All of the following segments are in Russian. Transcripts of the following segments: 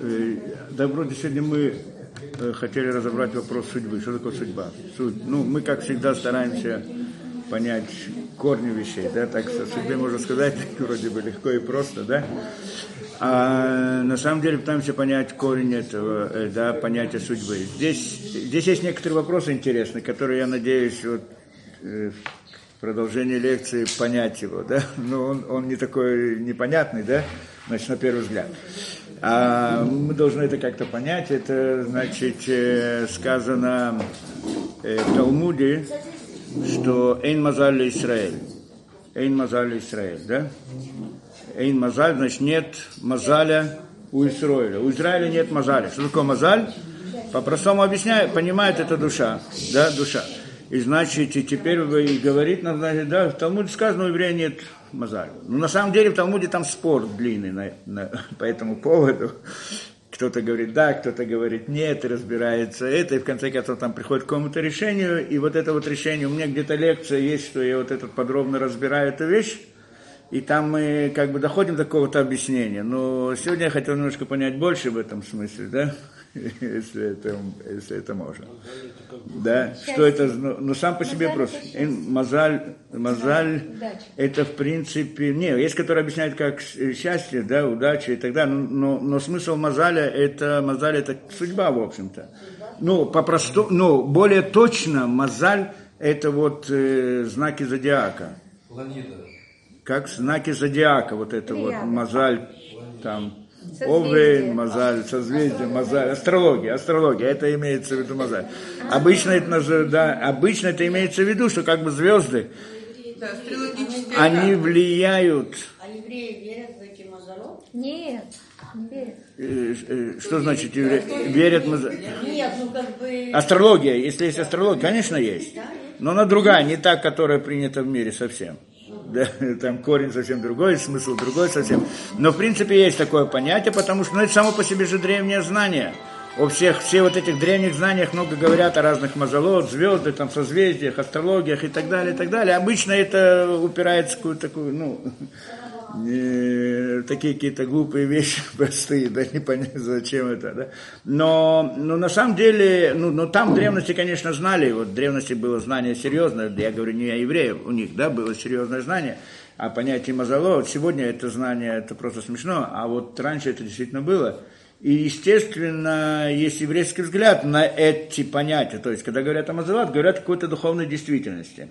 Э, да, вроде сегодня мы э, хотели разобрать вопрос судьбы. Что такое судьба? Суть. Ну, мы, как всегда, стараемся понять корни вещей, да, так о судьбе можно сказать, вроде бы легко и просто, да. А на самом деле пытаемся понять корень этого, э, да, понятия судьбы. Здесь, здесь есть некоторые вопросы интересные, которые, я надеюсь, вот, в продолжении лекции понять его, да, но он, он не такой непонятный, да, значит, на первый взгляд. А мы должны это как-то понять. Это, значит, э, сказано э, в Талмуде, что «Эйн мазаль Израиль». «Эйн мазаль Израиль», да? «Эйн мазаль», значит, нет мазаля у Израиля. У Израиля нет мазаля. Что такое мазаль? По-простому объясняю, понимает, это душа, да, душа. И значит, и теперь вы говорит нам, значит, да, в Талмуде сказано, у еврея нет мозаля. Ну, на самом деле, в Талмуде там спор длинный на, на, по этому поводу. Кто-то говорит да, кто-то говорит нет, и разбирается это, и в конце концов там приходит к какому-то решению, и вот это вот решение, у меня где-то лекция есть, что я вот этот подробно разбираю эту вещь, и там мы как бы доходим до какого-то объяснения. Но сегодня я хотел немножко понять больше в этом смысле, да? если это, если это можно. Да, что это, ну, ну сам по себе просто. Мазаль, мазаль, это в принципе, не, есть, которые объясняют как счастье, да, удача и так далее, но, но смысл мазаля, это, мазаль это судьба, в общем-то. Ну, попросту, ну, более точно, мазаль это вот э, знаки зодиака. Как знаки зодиака, вот это вот мазаль, там, Овен, Мазаль, созвездие, Мазаль, астрология, астрология, это имеется в виду Мазаль. Обычно это, да, обычно это имеется в виду, что как бы звезды, они влияют. А евреи верят в эти мазалот? Нет. Э, э, что значит евреи? Верят в Нет, ну как бы... Астрология, если есть астрология, конечно есть. Но она другая, не та, которая принята в мире совсем да, там корень совсем другой, смысл другой совсем. Но в принципе есть такое понятие, потому что ну, это само по себе же древнее знание. О всех, все вот этих древних знаниях много говорят о разных мазолот, звезды, там, созвездиях, астрологиях и так далее, и так далее. Обычно это упирается в какую-то такую, ну, не, такие какие-то глупые вещи простые, да, непонятно зачем это, да. Но, но на самом деле, ну, но там в древности, конечно, знали, вот в древности было знание серьезное, я говорю не о евреях, у них, да, было серьезное знание, а понятие мазало, вот сегодня это знание, это просто смешно, а вот раньше это действительно было. И, естественно, есть еврейский взгляд на эти понятия. То есть, когда говорят о Мазалат, говорят о какой-то духовной действительности.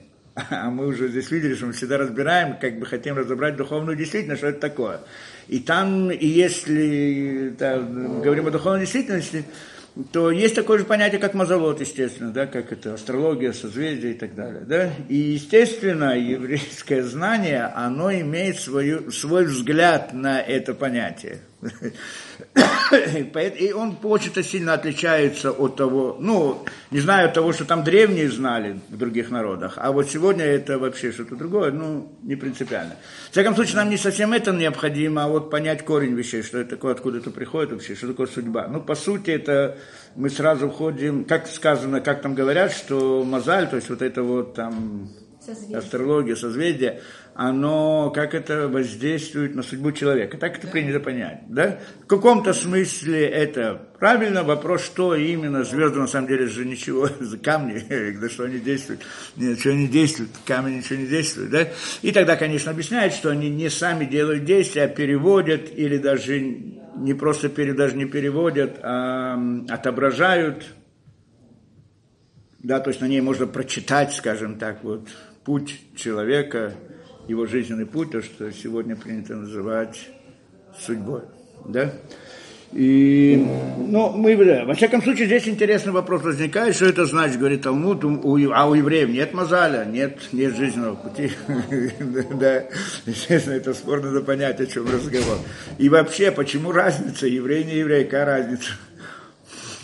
А мы уже здесь видели, что мы всегда разбираем, как бы хотим разобрать духовную действительность, что это такое. И там, и если да, говорим о духовной действительности, то есть такое же понятие, как мазолот, естественно, да, как это астрология, созвездие и так далее. Да? И, естественно, еврейское знание, оно имеет свою, свой взгляд на это понятие. И он очень сильно отличается от того, ну, не знаю, от того, что там древние знали в других народах, а вот сегодня это вообще что-то другое, ну, не принципиально. В всяком случае, нам не совсем это необходимо, а вот понять корень вещей, что это такое, откуда это приходит вообще, что такое судьба. Ну, по сути, это мы сразу входим, как сказано, как там говорят, что мозаль, то есть вот это вот там созвездие. астрология, созвездие, оно, как это воздействует на судьбу человека. Так это принято понять. Да? В каком-то смысле это правильно. Вопрос, что именно звезды, на самом деле, же ничего, камни, да что они действуют. Ничего не действуют, камни ничего не действуют. Да? И тогда, конечно, объясняют, что они не сами делают действия, а переводят или даже не просто пере, даже не переводят, а отображают. Да, то есть на ней можно прочитать, скажем так, вот, путь человека, его жизненный путь, то, что сегодня принято называть судьбой. Да? И, ну, мы, да, во всяком случае, здесь интересный вопрос возникает, что это значит, говорит Талмуд, у, а у евреев нет мозаля, нет, нет жизненного пути. да, естественно, это спорно надо понять, о чем разговор. И вообще, почему разница, еврей, не еврей, какая разница?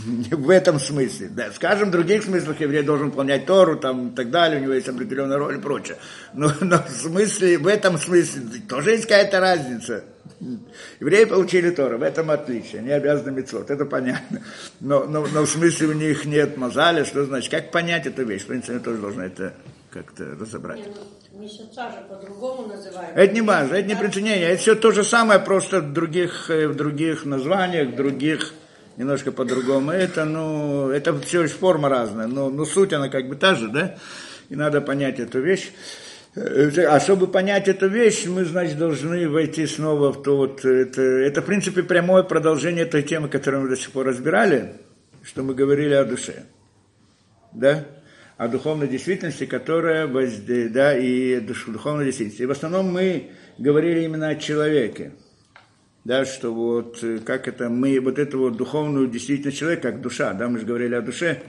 в этом смысле. Да. Скажем, в других смыслах еврей должен выполнять Тору там, и так далее, у него есть определенная роль и прочее. Но, но в смысле, в этом смысле тоже есть какая-то разница. Евреи получили Тору, в этом отличие, они обязаны мецот, это понятно. Но, но, но в смысле у них нет мозаля, что значит, как понять эту вещь? В принципе, тоже должны это как-то разобрать. Не, ну, месяца же по-другому называют. Это не важно, это не причинение, это все то же самое, просто в других, э, в других названиях, в других немножко по-другому. Это, ну, это все лишь форма разная, но, но суть она как бы та же, да? И надо понять эту вещь. Э, а чтобы понять эту вещь, мы, значит, должны войти снова в то вот, это, это, в принципе, прямое продолжение той темы, которую мы до сих пор разбирали, что мы говорили о душе. Да? О духовной действительности, которая, да, и духовной действительности. И в основном мы говорили именно о человеке. Да, что вот, э, как это, мы, вот эту вот духовную действительность человека, как душа, да, мы же говорили о душе,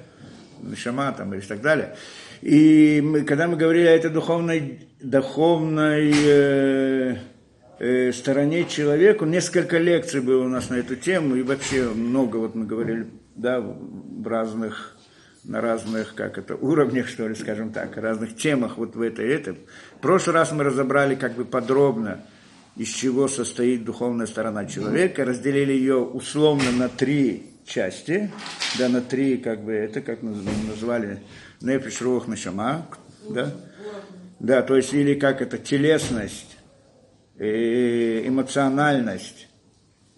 шама там и так далее. И мы, когда мы говорили о этой духовной, духовной э, э, стороне человека, несколько лекций было у нас на эту тему, и вообще много вот мы говорили, да, в разных, на разных, как это, уровнях, что ли, скажем так, разных темах вот в этой, это. В прошлый раз мы разобрали как бы подробно, из чего состоит духовная сторона человека, разделили ее условно на три части, да, на три, как бы, это как назвали, нефиш, рух, нашама, да, да, то есть, или как это, телесность, э, эмоциональность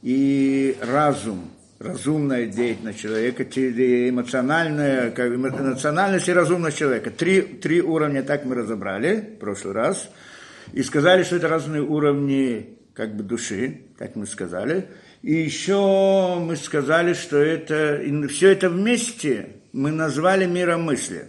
и разум, разумная деятельность человека, эмоциональная, как, эмоциональность и разумность человека. Три, три уровня так мы разобрали в прошлый раз. И сказали, что это разные уровни как бы души, как мы сказали. И еще мы сказали, что это, все это вместе мы назвали миром мысли.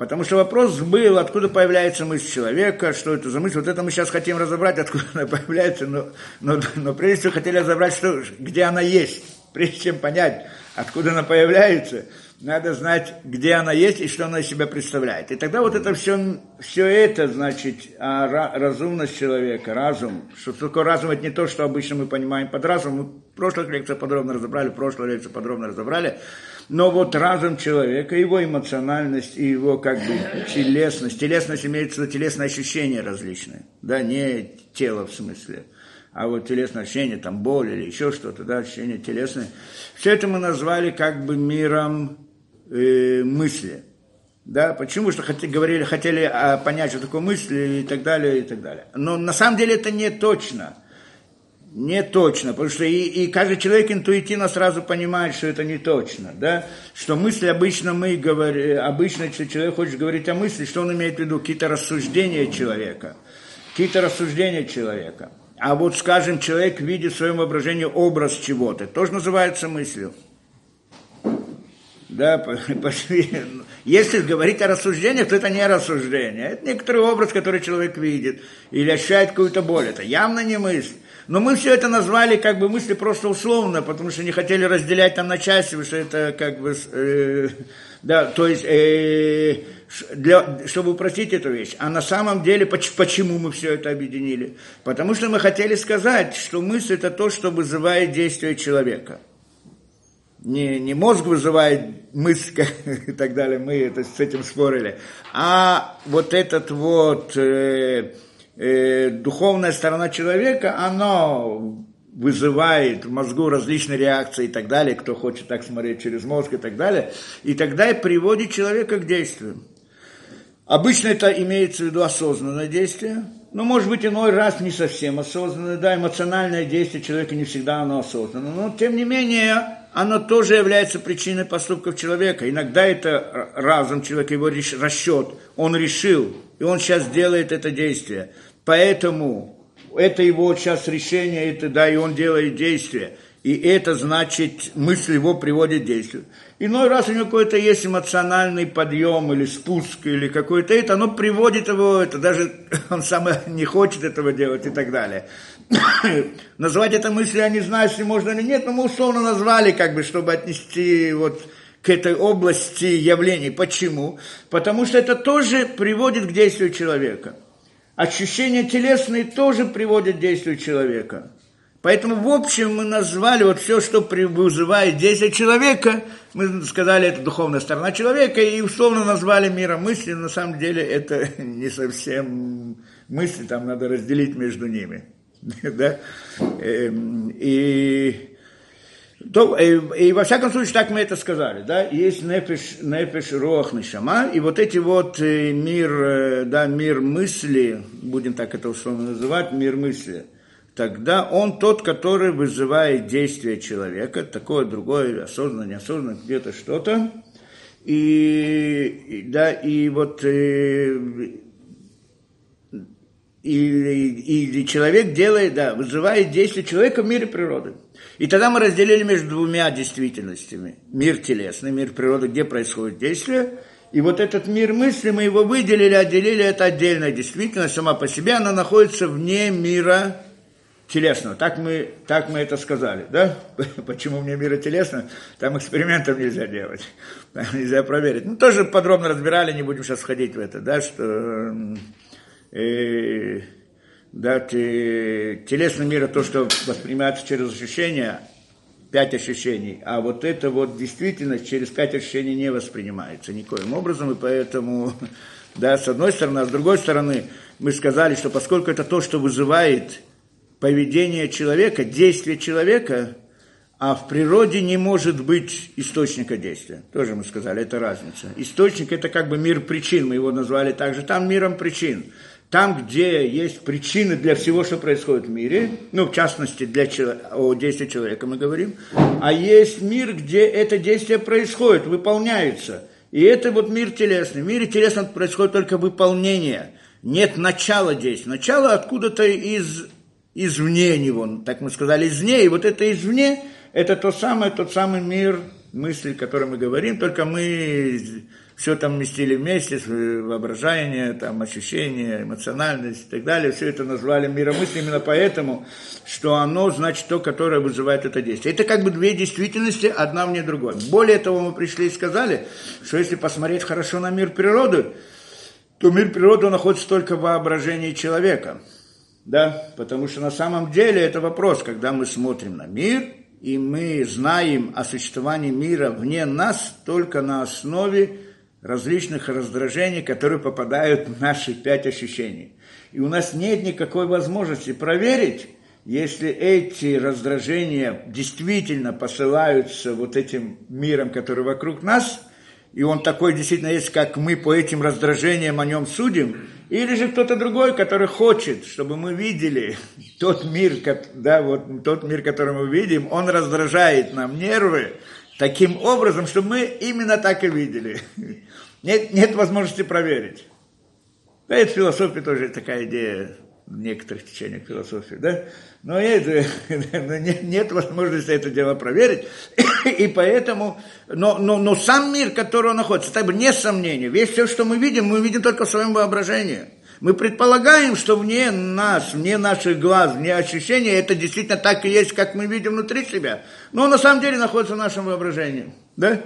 Потому что вопрос был, откуда появляется мысль человека, что это за мысль. Вот это мы сейчас хотим разобрать, откуда она появляется, но, но, но прежде всего хотели разобрать, что, где она есть. Прежде чем понять, откуда она появляется, надо знать, где она есть и что она из себя представляет. И тогда вот это все, все это, значит, а, разумность человека, разум. Что такое разум, это не то, что обычно мы понимаем под разумом. Мы в прошлых лекциях подробно разобрали, в прошлой лекции подробно разобрали. Но вот разум человека, его эмоциональность и его как бы телесность. Телесность имеется в виду телесные ощущения различные. Да, не тело в смысле а вот телесное ощущение, там боль или еще что-то, да, ощущение телесное. Все это мы назвали как бы миром э, мысли. Да, почему? Что хотели, говорили, хотели а, понять, что такое мысли и так далее, и так далее. Но на самом деле это не точно. Не точно, потому что и, и каждый человек интуитивно сразу понимает, что это не точно, да, что мысли обычно мы говорим, обычно, человек хочет говорить о мысли, что он имеет в виду? Какие-то рассуждения человека, какие-то рассуждения человека. А вот, скажем, человек видит в своем воображении образ чего-то, тоже называется мыслью. Да, если говорить о рассуждениях, то это не рассуждение. Это некоторый образ, который человек видит или ощущает какую-то боль. Это явно не мысль. Но мы все это назвали как бы мысли просто условно, потому что не хотели разделять там на части, потому что это как бы... Э, да, то есть, э, для, чтобы упростить эту вещь. А на самом деле, почему мы все это объединили? Потому что мы хотели сказать, что мысль это то, что вызывает действие человека – не, не мозг вызывает мысль и так далее, мы это, с этим спорили, а вот этот вот э, э, духовная сторона человека, она вызывает в мозгу различные реакции и так далее, кто хочет так смотреть через мозг и так далее, и тогда и приводит человека к действию. Обычно это имеется в виду осознанное действие, но может быть иной раз не совсем осознанное, да, эмоциональное действие человека не всегда оно осознанно, но тем не менее оно тоже является причиной поступков человека. Иногда это разум человека, его расчет, он решил, и он сейчас делает это действие. Поэтому это его сейчас решение, это, да, и он делает действие. И это значит, мысль его приводит к действию. Иной раз у него какой-то есть эмоциональный подъем или спуск, или какой-то это, оно приводит его, это даже он сам не хочет этого делать и так далее. Назвать это мыслью, я не знаю, если можно или нет, но мы условно назвали, как бы, чтобы отнести вот к этой области явлений. Почему? Потому что это тоже приводит к действию человека. Ощущения телесные тоже приводят к действию человека. Поэтому, в общем, мы назвали вот все, что вызывает действие человека, мы сказали, это духовная сторона человека, и условно назвали миром мысли, на самом деле это не совсем мысли, там надо разделить между ними. да? Эм, и То, и, и во всяком случае, так мы это сказали, да, есть нефиш, нефиш рох нишама, и вот эти вот э, мир, э, да, мир мысли, будем так это условно называть, мир мысли, тогда он тот, который вызывает действие человека, такое, другое, осознанно, неосознанно, где-то что-то, и, да, и вот э, и, и, и человек делает, да, вызывает действие человека в мире природы. И тогда мы разделили между двумя действительностями. Мир телесный, мир природы, где происходит действие. И вот этот мир мысли, мы его выделили, отделили, это отдельная действительность сама по себе, она находится вне мира телесного. Так мы, так мы это сказали, да? Почему вне мира телесного? Там экспериментов нельзя делать, нельзя проверить. Ну, тоже подробно разбирали, не будем сейчас входить в это, да, что э, да, телесный мир – то, что воспринимается через ощущения, пять ощущений, а вот это вот действительность через пять ощущений не воспринимается никоим образом, и поэтому, да, с одной стороны, а с другой стороны, мы сказали, что поскольку это то, что вызывает поведение человека, действие человека, а в природе не может быть источника действия. Тоже мы сказали, это разница. Источник – это как бы мир причин, мы его назвали также, там миром причин там, где есть причины для всего, что происходит в мире, ну, в частности, для о действии человека мы говорим, а есть мир, где это действие происходит, выполняется. И это вот мир телесный. В мире телесном происходит только выполнение. Нет начала действия. Начало откуда-то из, извне него, так мы сказали, извне. И вот это извне, это то самое, тот самый мир мысли, о котором мы говорим, только мы все там вместили вместе, воображение, там, ощущения, эмоциональность и так далее, все это назвали миромыслием именно поэтому, что оно, значит, то, которое вызывает это действие. Это как бы две действительности, одна вне другой. Более того, мы пришли и сказали, что если посмотреть хорошо на мир природы, то мир природы находится только в воображении человека. Да? Потому что на самом деле это вопрос, когда мы смотрим на мир, и мы знаем о существовании мира вне нас только на основе различных раздражений, которые попадают в наши пять ощущений. И у нас нет никакой возможности проверить, если эти раздражения действительно посылаются вот этим миром, который вокруг нас, и он такой действительно есть, как мы по этим раздражениям о нем судим, или же кто-то другой, который хочет, чтобы мы видели тот мир, да, вот тот мир, который мы видим, он раздражает нам нервы, таким образом, чтобы мы именно так и видели. Нет, нет возможности проверить. Да, это философия тоже такая идея в некоторых течениях философии, да? Но нет, нет, нет возможности это дело проверить, и поэтому, но, но, но сам мир, который он находится, так бы, не сомнения, весь все, что мы видим, мы видим только в своем воображении. Мы предполагаем, что вне нас, вне наших глаз, вне ощущений, это действительно так и есть, как мы видим внутри себя. Но на самом деле находится в нашем воображении. Да?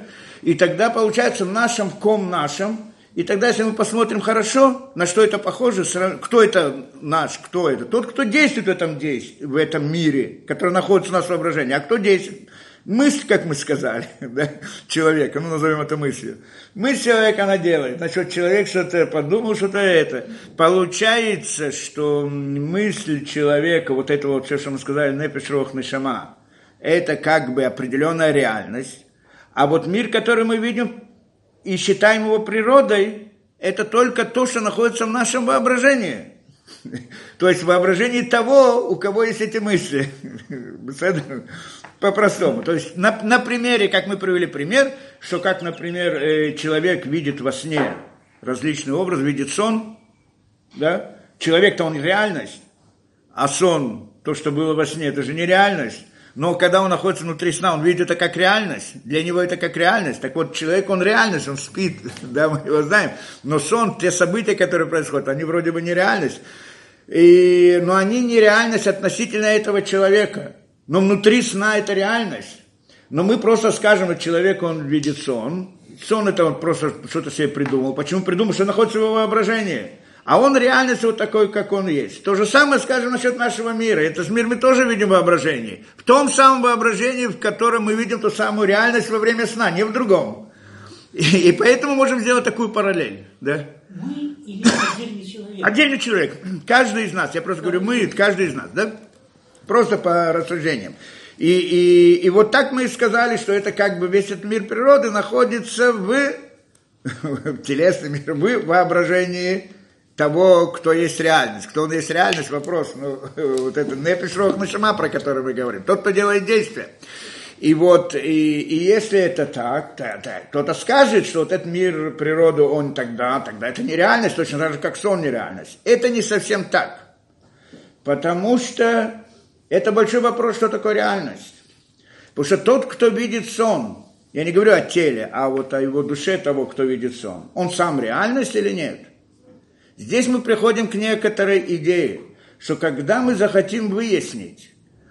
И тогда получается в нашем в ком нашем, и тогда, если мы посмотрим хорошо, на что это похоже, кто это наш, кто это? Тот, кто действует в этом, действии, в этом мире, который находится в нашем воображении. А кто действует? Мысль, как мы сказали, да, человека, ну назовем это мыслью. Мысль человека она делает. Значит, человек что-то подумал, что-то это. Получается, что мысль человека, вот это вот все, что мы сказали, непиш рох нишама, это как бы определенная реальность. А вот мир, который мы видим и считаем его природой, это только то, что находится в нашем воображении. То есть воображение того, у кого есть эти мысли. По-простому. То есть на, на примере, как мы привели пример, что как, например, э, человек видит во сне различный образ, видит сон, да? Человек-то он реальность, а сон, то, что было во сне, это же не реальность. Но когда он находится внутри сна, он видит это как реальность. Для него это как реальность. Так вот, человек, он реальность, он спит, да, мы его знаем. Но сон, те события, которые происходят, они вроде бы не реальность. И, но они не реальность относительно этого человека. Но внутри сна это реальность. Но мы просто скажем, что человек, он видит сон. Сон это он просто что-то себе придумал. Почему придумал? Что находится в его воображении. А он реальность вот такой, как он есть. То же самое скажем насчет нашего мира. Этот мир мы тоже видим в воображении. В том самом воображении, в котором мы видим ту самую реальность во время сна, не в другом. И, и поэтому можем сделать такую параллель. Да? Мы или отдельный человек? Отдельный человек. Каждый из нас. Я просто говорю, мы, каждый из нас. Да? Просто по рассуждениям. И, и, и вот так мы и сказали, что это как бы весь этот мир природы находится в, в телесном мире, в воображении того, кто есть реальность. Кто он есть реальность, вопрос. Ну, вот это непишрох нашама, про который мы говорим. Тот, кто делает действия. И вот, и, и если это так, то, то, кто-то скажет, что вот этот мир природы, он тогда, тогда это нереальность, точно так же, как сон нереальность. Это не совсем так. Потому что это большой вопрос, что такое реальность. Потому что тот, кто видит сон, я не говорю о теле, а вот о его душе того, кто видит сон, он сам реальность или нет? Здесь мы приходим к некоторой идее, что когда мы захотим выяснить,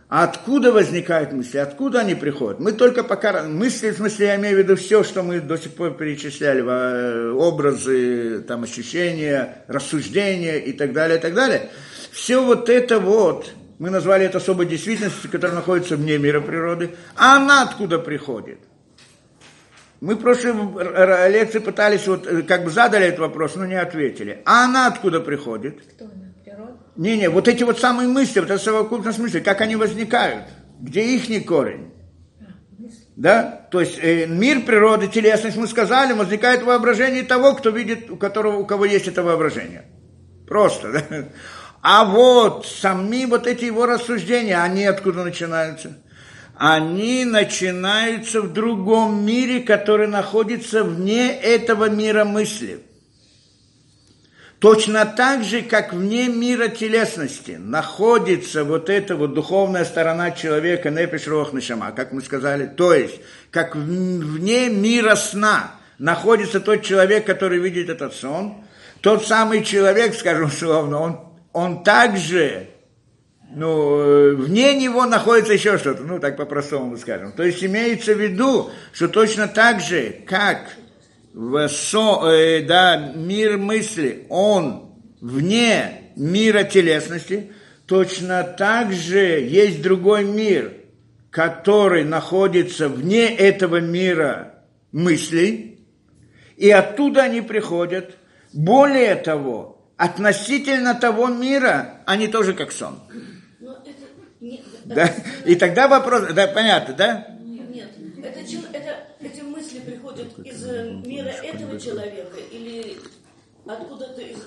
откуда возникают мысли, откуда они приходят, мы только пока... Мысли, в смысле, я имею в виду все, что мы до сих пор перечисляли, э, образы, там, ощущения, рассуждения и так далее, и так далее. Все вот это вот, мы назвали это особой действительностью, которая находится вне мира природы, а она откуда приходит? Мы в прошлой лекции пытались, вот, э, как бы задали этот вопрос, но не ответили. А она откуда приходит? Кто она? Природа? Не-не, вот эти вот самые мысли, вот эта совокупность мыслей, как они возникают? Где их корень? Да? То есть э, мир природы, телесность, мы сказали, возникает воображение того, кто видит, у которого, у кого есть это воображение. Просто, да? А вот сами вот эти его рассуждения, они откуда начинаются? Они начинаются в другом мире, который находится вне этого мира мысли. Точно так же, как вне мира телесности находится вот эта вот духовная сторона человека, непиш рох как мы сказали, то есть, как вне мира сна находится тот человек, который видит этот сон, тот самый человек, скажем словно, он, он также ну, э, вне него находится еще что-то, ну, так по-простому скажем. То есть имеется в виду, что точно так же, как в со, э, да, мир мысли, он вне мира телесности, точно так же есть другой мир, который находится вне этого мира мыслей, и оттуда они приходят. Более того, относительно того мира, они тоже как сон. Да? И тогда вопрос, да, понятно, да? Нет, это, это, эти мысли приходят из э, мира этого человека или откуда-то из,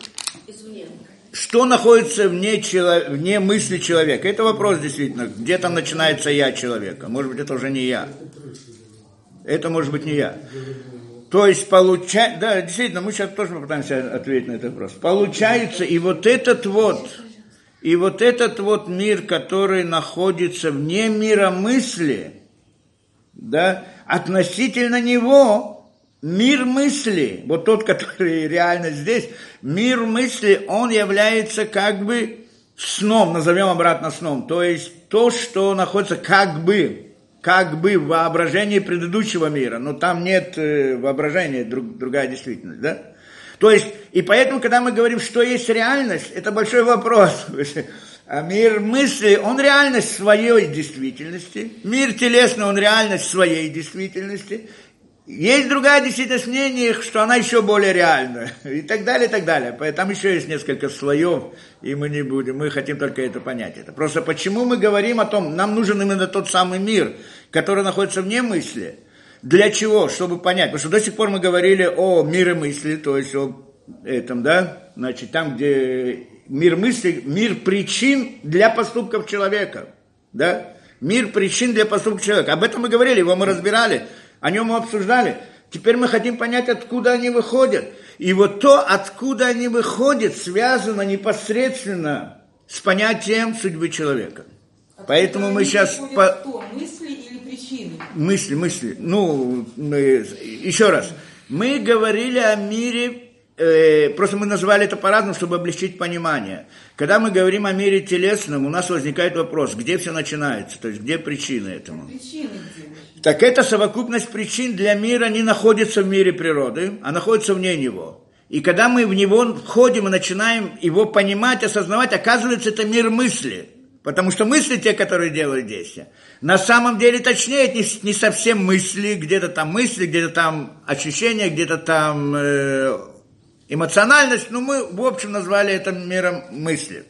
извне? Что находится вне, чело, вне мысли человека? Это вопрос действительно. Где там начинается я человека? Может быть, это уже не я. Это может быть не я. То есть получается, да, действительно, мы сейчас тоже попытаемся ответить на этот вопрос. Получается, и вот этот вот и вот этот вот мир, который находится вне мира мысли, да, относительно него мир мысли, вот тот, который реально здесь, мир мысли, он является как бы сном, назовем обратно сном, то есть то, что находится как бы, как бы в воображении предыдущего мира, но там нет э, воображения, друг, другая действительность, да? То есть, и поэтому, когда мы говорим, что есть реальность, это большой вопрос. А мир мысли, он реальность своей действительности. Мир телесный, он реальность своей действительности. Есть другая действительность мнений, что она еще более реальна. И так далее, и так далее. Там еще есть несколько слоев, и мы не будем, мы хотим только это понять. Это просто почему мы говорим о том, нам нужен именно тот самый мир, который находится вне мысли – для чего? Чтобы понять. Потому что до сих пор мы говорили о мире мысли, то есть о этом, да, значит, там, где мир мысли, мир причин для поступков человека, да, мир причин для поступков человека. Об этом мы говорили, его мы разбирали, о нем мы обсуждали. Теперь мы хотим понять, откуда они выходят. И вот то, откуда они выходят, связано непосредственно с понятием судьбы человека. Откуда Поэтому мы сейчас... По... Мысли. Мысли, мысли. Ну, еще раз. Мы говорили о мире, э, просто мы назвали это по-разному, чтобы облегчить понимание. Когда мы говорим о мире телесном, у нас возникает вопрос, где все начинается, то есть где причины этому. Причины где? Так эта совокупность причин для мира не находится в мире природы, а находится вне него. И когда мы в него входим и начинаем его понимать, осознавать, оказывается, это мир мысли – Потому что мысли те, которые делают действия, на самом деле точнее, не, не совсем мысли, где-то там мысли, где-то там ощущения, где-то там э, эмоциональность, но мы в общем назвали это миром мысли.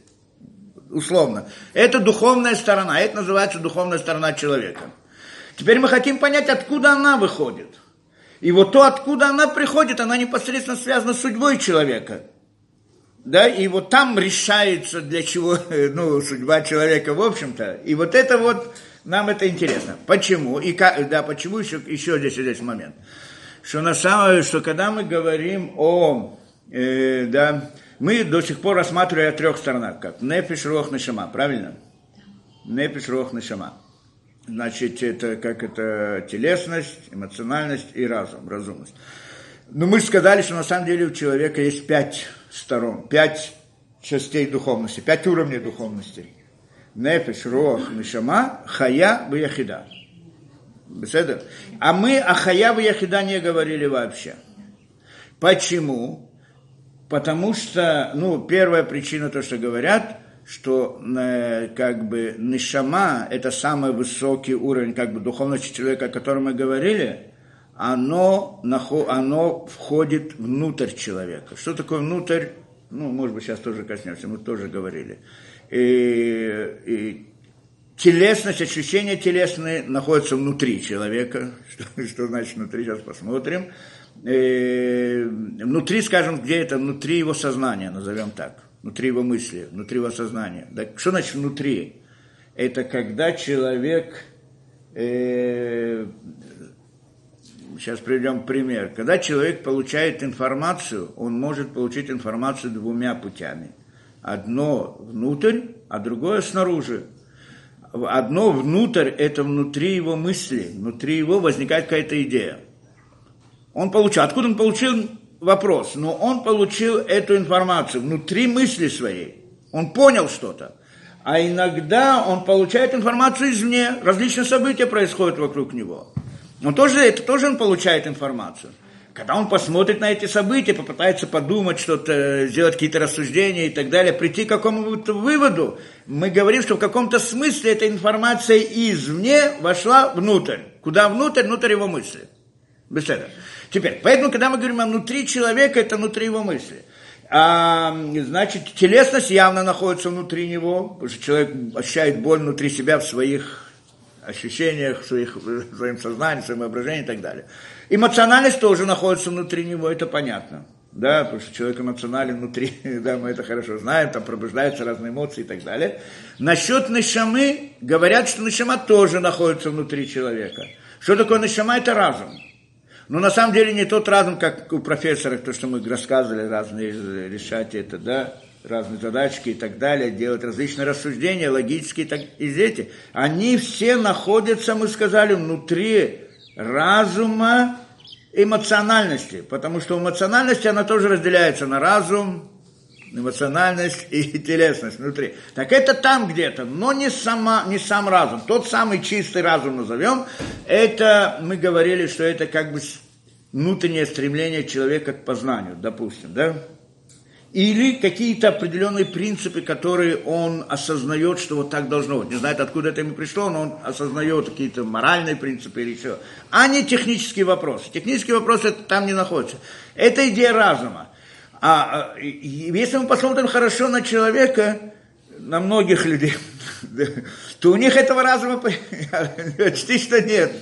условно. Это духовная сторона, это называется духовная сторона человека. Теперь мы хотим понять, откуда она выходит. И вот то, откуда она приходит, она непосредственно связана с судьбой человека. Да, и вот там решается, для чего, ну, судьба человека, в общем-то. И вот это вот, нам это интересно. Почему? И как, да, почему еще, еще здесь, здесь момент. Что на самом деле, что когда мы говорим о, э, да, мы до сих пор рассматривали о трех сторонах, как нефиш, рох, нашама, правильно? Нефиш, рох, нашама. Значит, это как это телесность, эмоциональность и разум, разумность. Но мы же сказали, что на самом деле у человека есть пять сторон, пять частей духовности, пять уровней духовности. Нефиш, рох, нишама, хая, ваяхида. А мы о хая ваяхида не говорили вообще. Почему? Потому что, ну, первая причина, то, что говорят, что э, как бы нишама – это самый высокий уровень как бы духовности человека, о котором мы говорили, оно, оно входит внутрь человека. Что такое внутрь? Ну, может быть, сейчас тоже коснемся, мы тоже говорили. И, и телесность, ощущения телесные находятся внутри человека. Что, что значит внутри, сейчас посмотрим. И, внутри, скажем, где это? Внутри его сознания, назовем так внутри его мысли, внутри его сознания. Да, что значит внутри? Это когда человек, э, сейчас приведем пример, когда человек получает информацию, он может получить информацию двумя путями. Одно внутрь, а другое снаружи. Одно внутрь, это внутри его мысли, внутри его возникает какая-то идея. Он получил. Откуда он получил вопрос, но он получил эту информацию внутри мысли своей. Он понял что-то. А иногда он получает информацию извне, различные события происходят вокруг него. Он тоже, это тоже он получает информацию. Когда он посмотрит на эти события, попытается подумать что-то, сделать какие-то рассуждения и так далее, прийти к какому-то выводу, мы говорим, что в каком-то смысле эта информация извне вошла внутрь. Куда внутрь? Внутрь его мысли. Беседа. Теперь, поэтому, когда мы говорим о внутри человека, это внутри его мысли. А, значит, телесность явно находится внутри него, потому что человек ощущает боль внутри себя в своих ощущениях, своих, своем сознании, своем воображении и так далее. Эмоциональность тоже находится внутри него, это понятно. Да, потому что человек эмоционален внутри, да, мы это хорошо знаем, там пробуждаются разные эмоции и так далее. Насчет нашамы, говорят, что нашама тоже находится внутри человека. Что такое нашама? Это разум. Но на самом деле не тот разум, как у профессора, то, что мы рассказывали, разные решать это, да, разные задачки и так далее, делать различные рассуждения, логические так, и эти. Они все находятся, мы сказали, внутри разума эмоциональности, потому что эмоциональность, она тоже разделяется на разум, эмоциональность и телесность внутри. Так это там где-то, но не, сама, не сам разум. Тот самый чистый разум назовем, это мы говорили, что это как бы внутреннее стремление человека к познанию, допустим, да? Или какие-то определенные принципы, которые он осознает, что вот так должно быть. Не знает, откуда это ему пришло, но он осознает какие-то моральные принципы или еще. А не технические вопросы. Технические вопросы там не находятся. Это идея разума. А, а если мы посмотрим хорошо на человека, на многих людей, то у них этого разума почти что нет.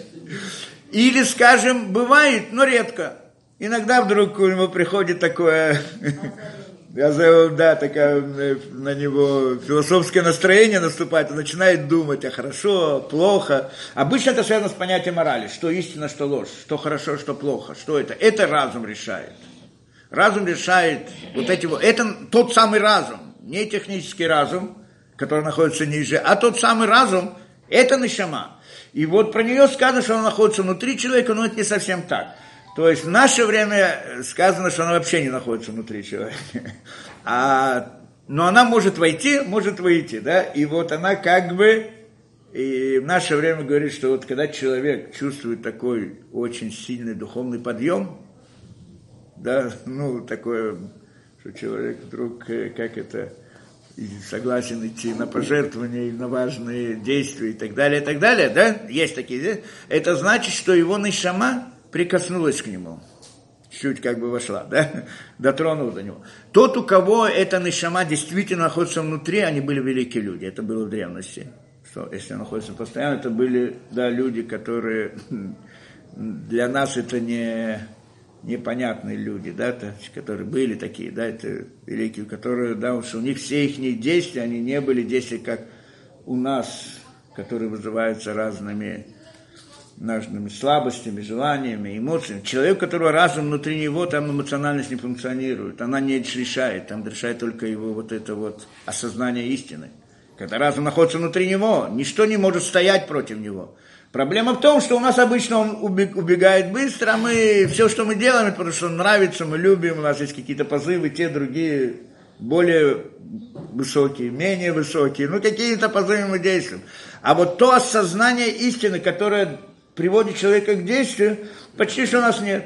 Или, скажем, бывает, но редко. Иногда вдруг у него приходит такое, да, такая на него философское настроение наступает, он начинает думать, а хорошо, плохо. Обычно это связано с понятием морали, что истина, что ложь, что хорошо, что плохо, что это. Это разум решает. Разум решает вот эти вот. Это тот самый разум, не технический разум, который находится ниже, а тот самый разум, это нишама. И вот про нее сказано, что она находится внутри человека, но это не совсем так. То есть в наше время сказано, что она вообще не находится внутри человека. А, но она может войти, может выйти, да, и вот она как бы, и в наше время говорит, что вот когда человек чувствует такой очень сильный духовный подъем, да, ну, такое, что человек вдруг, э, как это, согласен идти на пожертвования, на важные действия и так далее, и так далее, да, есть такие, это значит, что его нишама прикоснулась к нему. чуть как бы вошла, да, дотронула до него. Тот, у кого эта нишама действительно находится внутри, они были великие люди, это было в древности. Что, если находится постоянно, это были, да, люди, которые для нас это не непонятные люди, да, то, которые были такие, да, это великие, которые, да, у них все их действия, они не были действия, как у нас, которые вызываются разными нашими слабостями, желаниями, эмоциями. Человек, у которого разум внутри него, там эмоциональность не функционирует, она не решает, там решает только его вот это вот осознание истины. Когда разум находится внутри него, ничто не может стоять против него. Проблема в том, что у нас обычно он убегает быстро, а мы все, что мы делаем, потому что нравится, мы любим, у нас есть какие-то позывы, те, другие, более высокие, менее высокие, ну какие-то позывы мы действуем. А вот то осознание истины, которое приводит человека к действию, почти что у нас нет.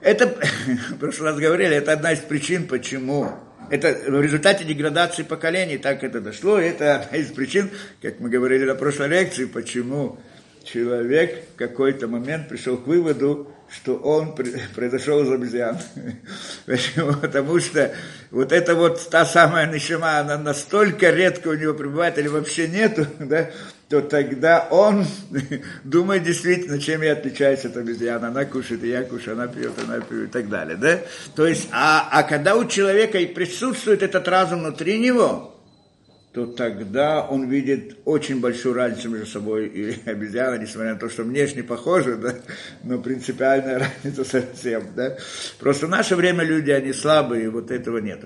Это, в прошлый раз говорили, это одна из причин, почему. Это в результате деградации поколений так это дошло, и это одна из причин, как мы говорили на прошлой лекции, почему человек в какой-то момент пришел к выводу, что он произошел из обезьян. Почему? Потому что вот эта вот та самая нишима, она настолько редко у него пребывает или вообще нету, да, то тогда он думает действительно, чем я отличаюсь от обезьяны. Она кушает, и я кушаю, она пьет, она пьет и так далее. Да? То есть, а, а когда у человека и присутствует этот разум внутри него, то тогда он видит очень большую разницу между собой и обезьяной, несмотря на то, что внешне похожи, да, но принципиальная разница совсем. Да. Просто в наше время люди, они слабые, и вот этого нет.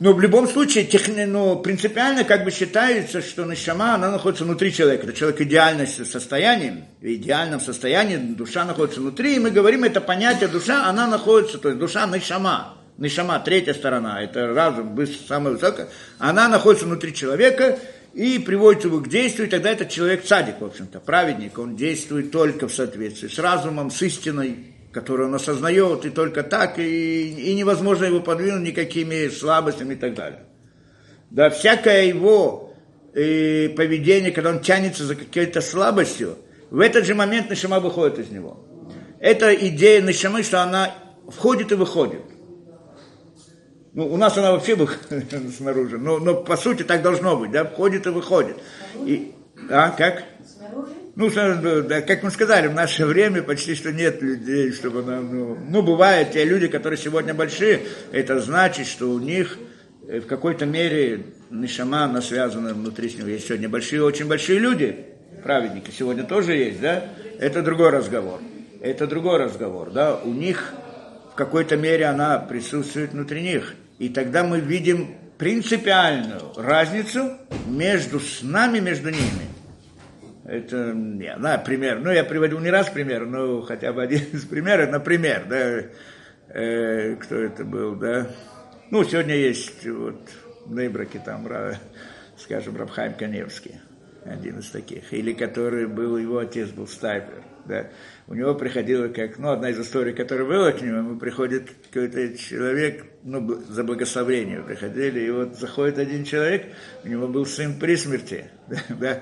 Но в любом случае, техни, ну, принципиально как бы считается, что нашама, она находится внутри человека. Это человек идеальное состояние, в идеальном состоянии, душа находится внутри, и мы говорим, это понятие душа, она находится, то есть душа нашама Нишама, третья сторона, это разум, самая высокая, она находится внутри человека и приводит его к действию, и тогда этот человек цадик, в общем-то, праведник, он действует только в соответствии с разумом, с истиной, которую он осознает, и только так, и, и невозможно его подвинуть никакими слабостями и так далее. Да, всякое его э, поведение, когда он тянется за какой-то слабостью, в этот же момент Нишама выходит из него. Это идея Нишамы, что она входит и выходит. Ну, у нас она вообще снаружи, но, но по сути так должно быть, да, входит и выходит. И, а, как? Ну, как мы сказали, в наше время почти что нет людей, чтобы она, ну, ну, бывают те люди, которые сегодня большие, это значит, что у них э, в какой-то мере нишама, она связана внутри с ним. Есть сегодня большие, очень большие люди, праведники, сегодня тоже есть, да, это другой разговор. Это другой разговор, да, у них в какой-то мере она присутствует внутри них. И тогда мы видим принципиальную разницу между с нами, между ними. Это, не, на пример, ну, я приводил не раз пример, но хотя бы один из примеров, например, да, э, кто это был, да, ну, сегодня есть вот в Нейбраке там, скажем, Рабхайм Каневский, один из таких, или который был, его отец был стайпер, да, у него приходило как, ну, одна из историй, которая была к нему, ему приходит какой-то человек, ну, за благословение приходили, и вот заходит один человек, у него был сын при смерти, да, да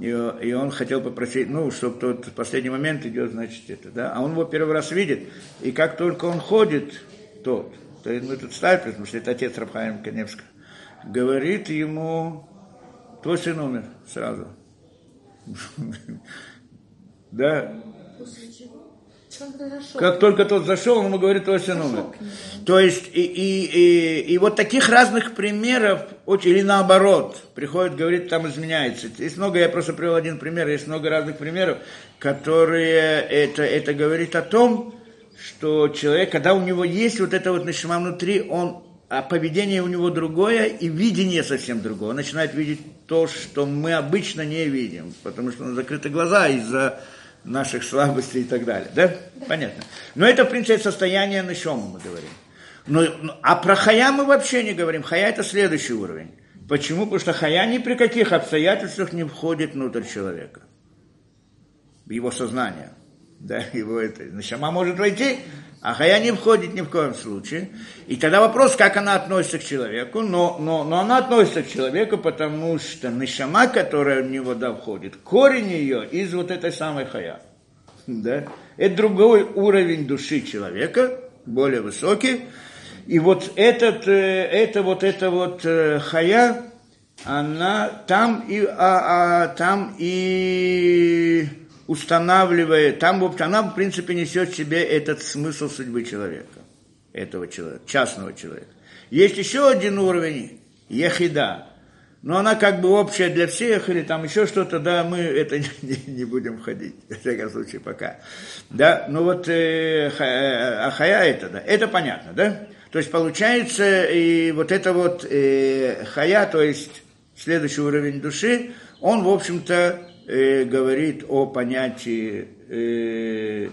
и, и он хотел попросить, ну, чтобы тот в последний момент идет, значит, это, да, а он его первый раз видит, и как только он ходит, тот, то мы тут ставим, потому что это отец Рабхаим Каневска, говорит ему, твой сын умер сразу. Да, как только тот зашел, он ему говорит, твой сын умер. То есть, и, и, и, и вот таких разных примеров, или наоборот, приходит, говорит, там изменяется. Есть много, я просто привел один пример, есть много разных примеров, которые это, это говорит о том, что человек, когда у него есть вот это вот нашима внутри, он а поведение у него другое и видение совсем другое. Он начинает видеть то, что мы обычно не видим, потому что у нас закрыты глаза из-за наших слабостей и так далее. Да? да. Понятно. Но это, в принципе, состояние нашема мы говорим. Но, а про хая мы вообще не говорим. Хая это следующий уровень. Почему? Потому что хая ни при каких обстоятельствах не входит внутрь человека. Его сознание. Да, его это. Нашама может войти, а хая не входит ни в коем случае. И тогда вопрос, как она относится к человеку. Но, но, но она относится к человеку, потому что нишама, которая в него да, входит, корень ее из вот этой самой хая. Да? Это другой уровень души человека, более высокий. И вот этот, э, это вот это вот э, хая, она там и, а, а, там и устанавливает, там вот она в принципе несет в себе этот смысл судьбы человека, этого человека, частного человека. Есть еще один уровень, ехида, но она как бы общая для всех, или там еще что-то, да, мы это не, не будем ходить, в всяком случае, пока. Да, ну вот э, э, ахая это, да, это понятно, да? То есть получается, и вот это вот э, хая, то есть следующий уровень души, он, в общем-то, э, говорит о понятии, э,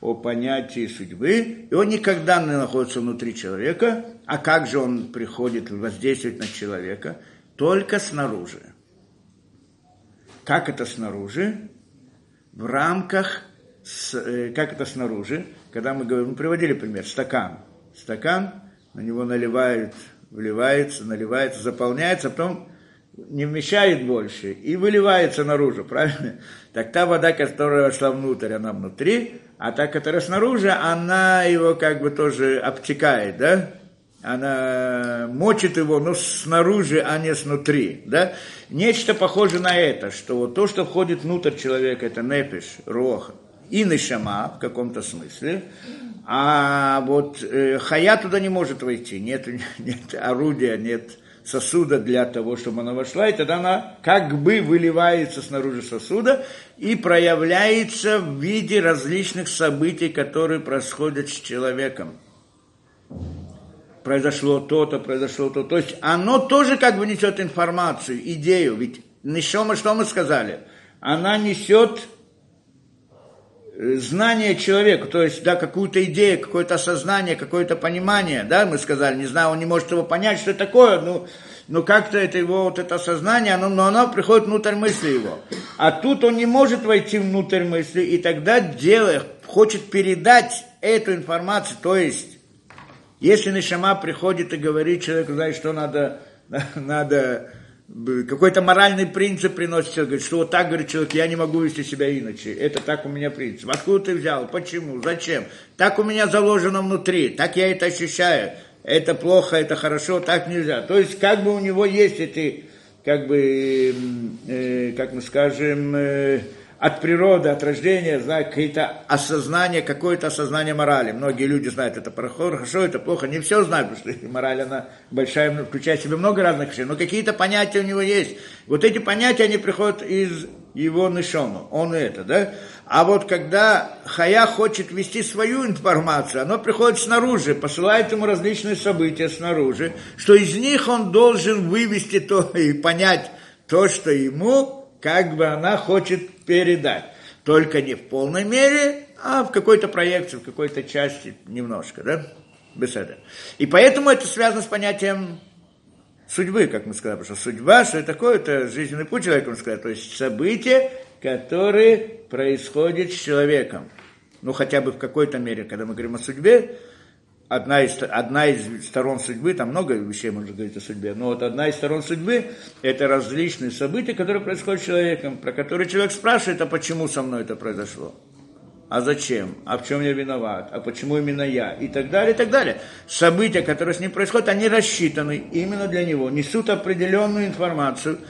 о понятии судьбы, и он никогда не находится внутри человека, а как же он приходит воздействовать на человека? Только снаружи. Как это снаружи? В рамках, с, э, как это снаружи, когда мы говорим, мы приводили пример, стакан – стакан, на него наливают, вливается, наливается, заполняется, а потом не вмещает больше и выливается наружу, правильно? Так та вода, которая вошла внутрь, она внутри, а та, которая снаружи, она его как бы тоже обтекает, да? Она мочит его, но снаружи, а не снутри, да? Нечто похоже на это, что вот то, что входит внутрь человека, это непиш, рох и нишама в каком-то смысле, а вот э, хая туда не может войти, нет, нет орудия, нет сосуда для того, чтобы она вошла, и тогда она как бы выливается снаружи сосуда и проявляется в виде различных событий, которые происходят с человеком. Произошло то-то, произошло то-то. То есть оно тоже как бы несет информацию, идею. Ведь нишома, что мы сказали? Она несет знание человека, то есть, да, какую-то идею, какое-то осознание, какое-то понимание, да, мы сказали, не знаю, он не может его понять, что такое, ну, но как-то это его, вот это сознание, оно, но оно приходит внутрь мысли его. А тут он не может войти внутрь мысли, и тогда делая, хочет передать эту информацию, то есть, если Нишама приходит и говорит человеку, знаешь, что надо, надо какой-то моральный принцип приносит человек, что вот так, говорит человек, я не могу вести себя иначе, это так у меня принцип. Откуда ты взял, почему, зачем? Так у меня заложено внутри, так я это ощущаю, это плохо, это хорошо, так нельзя. То есть как бы у него есть эти, как бы, э, как мы скажем, э, от природы, от рождения, знаю, какие-то осознания, какое-то осознание морали. Многие люди знают, это хорошо, это плохо. Не все знают, потому что мораль, она большая, включает в себя много разных вещей, но какие-то понятия у него есть. Вот эти понятия, они приходят из его нишома, он это, да? А вот когда Хая хочет вести свою информацию, оно приходит снаружи, посылает ему различные события снаружи, что из них он должен вывести то и понять то, что ему как бы она хочет передать. Только не в полной мере, а в какой-то проекции, в какой-то части немножко, да? Беседа. И поэтому это связано с понятием судьбы, как мы сказали, потому что судьба, что это такое, это жизненный путь человека, мы сказали, то есть события, которые происходят с человеком. Ну, хотя бы в какой-то мере, когда мы говорим о судьбе, одна из, одна из сторон судьбы, там много вещей можно говорить о судьбе, но вот одна из сторон судьбы – это различные события, которые происходят с человеком, про которые человек спрашивает, а почему со мной это произошло? А зачем? А в чем я виноват? А почему именно я? И так далее, и так далее. События, которые с ним происходят, они рассчитаны именно для него, несут определенную информацию –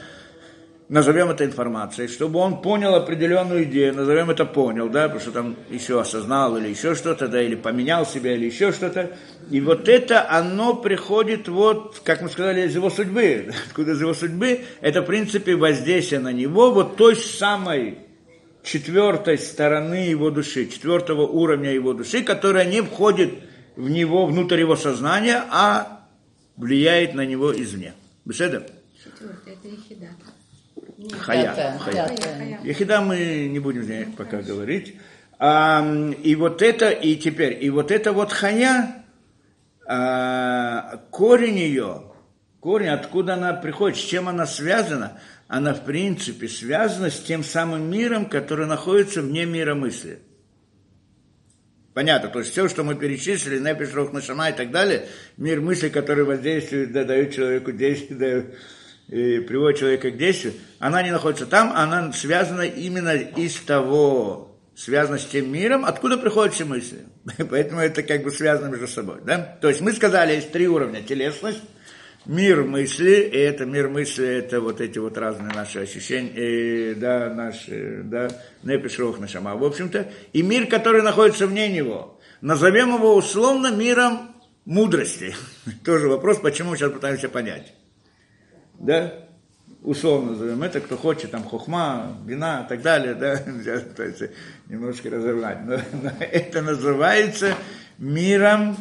назовем это информацией, чтобы он понял определенную идею, назовем это понял, да, потому что там еще осознал или еще что-то, да, или поменял себя, или еще что-то. И вот это, оно приходит вот, как мы сказали, из его судьбы. Откуда из его судьбы? Это, в принципе, воздействие на него вот той самой четвертой стороны его души, четвертого уровня его души, которая не входит в него, внутрь его сознания, а влияет на него извне. Беседа? Четвертое, это ехида. Хая. Хая. Ехида мы не будем пока говорить. А, и вот это, и теперь, и вот это вот хая, а, корень ее, корень, откуда она приходит, с чем она связана, она в принципе связана с тем самым миром, который находится вне мира мысли. Понятно, то есть все, что мы перечислили, Непиш, Рох, Нашама и так далее, мир мысли, который воздействует, да, дает человеку действие, и приводит человека к действию, она не находится там, она связана именно из того связано с тем миром, откуда приходят все мысли. Поэтому это как бы связано между собой. Да? То есть мы сказали, есть три уровня. Телесность, мир мысли, и это мир мысли, это вот эти вот разные наши ощущения, и, да, наши, да, непиш рох нашама, в общем-то, и мир, который находится вне него. Назовем его условно миром мудрости. Тоже вопрос, почему сейчас пытаемся понять. Да? Условно назовем это, кто хочет, там, хохма, вина и так далее, да, пытается немножко разорвать. Но, но это называется миром,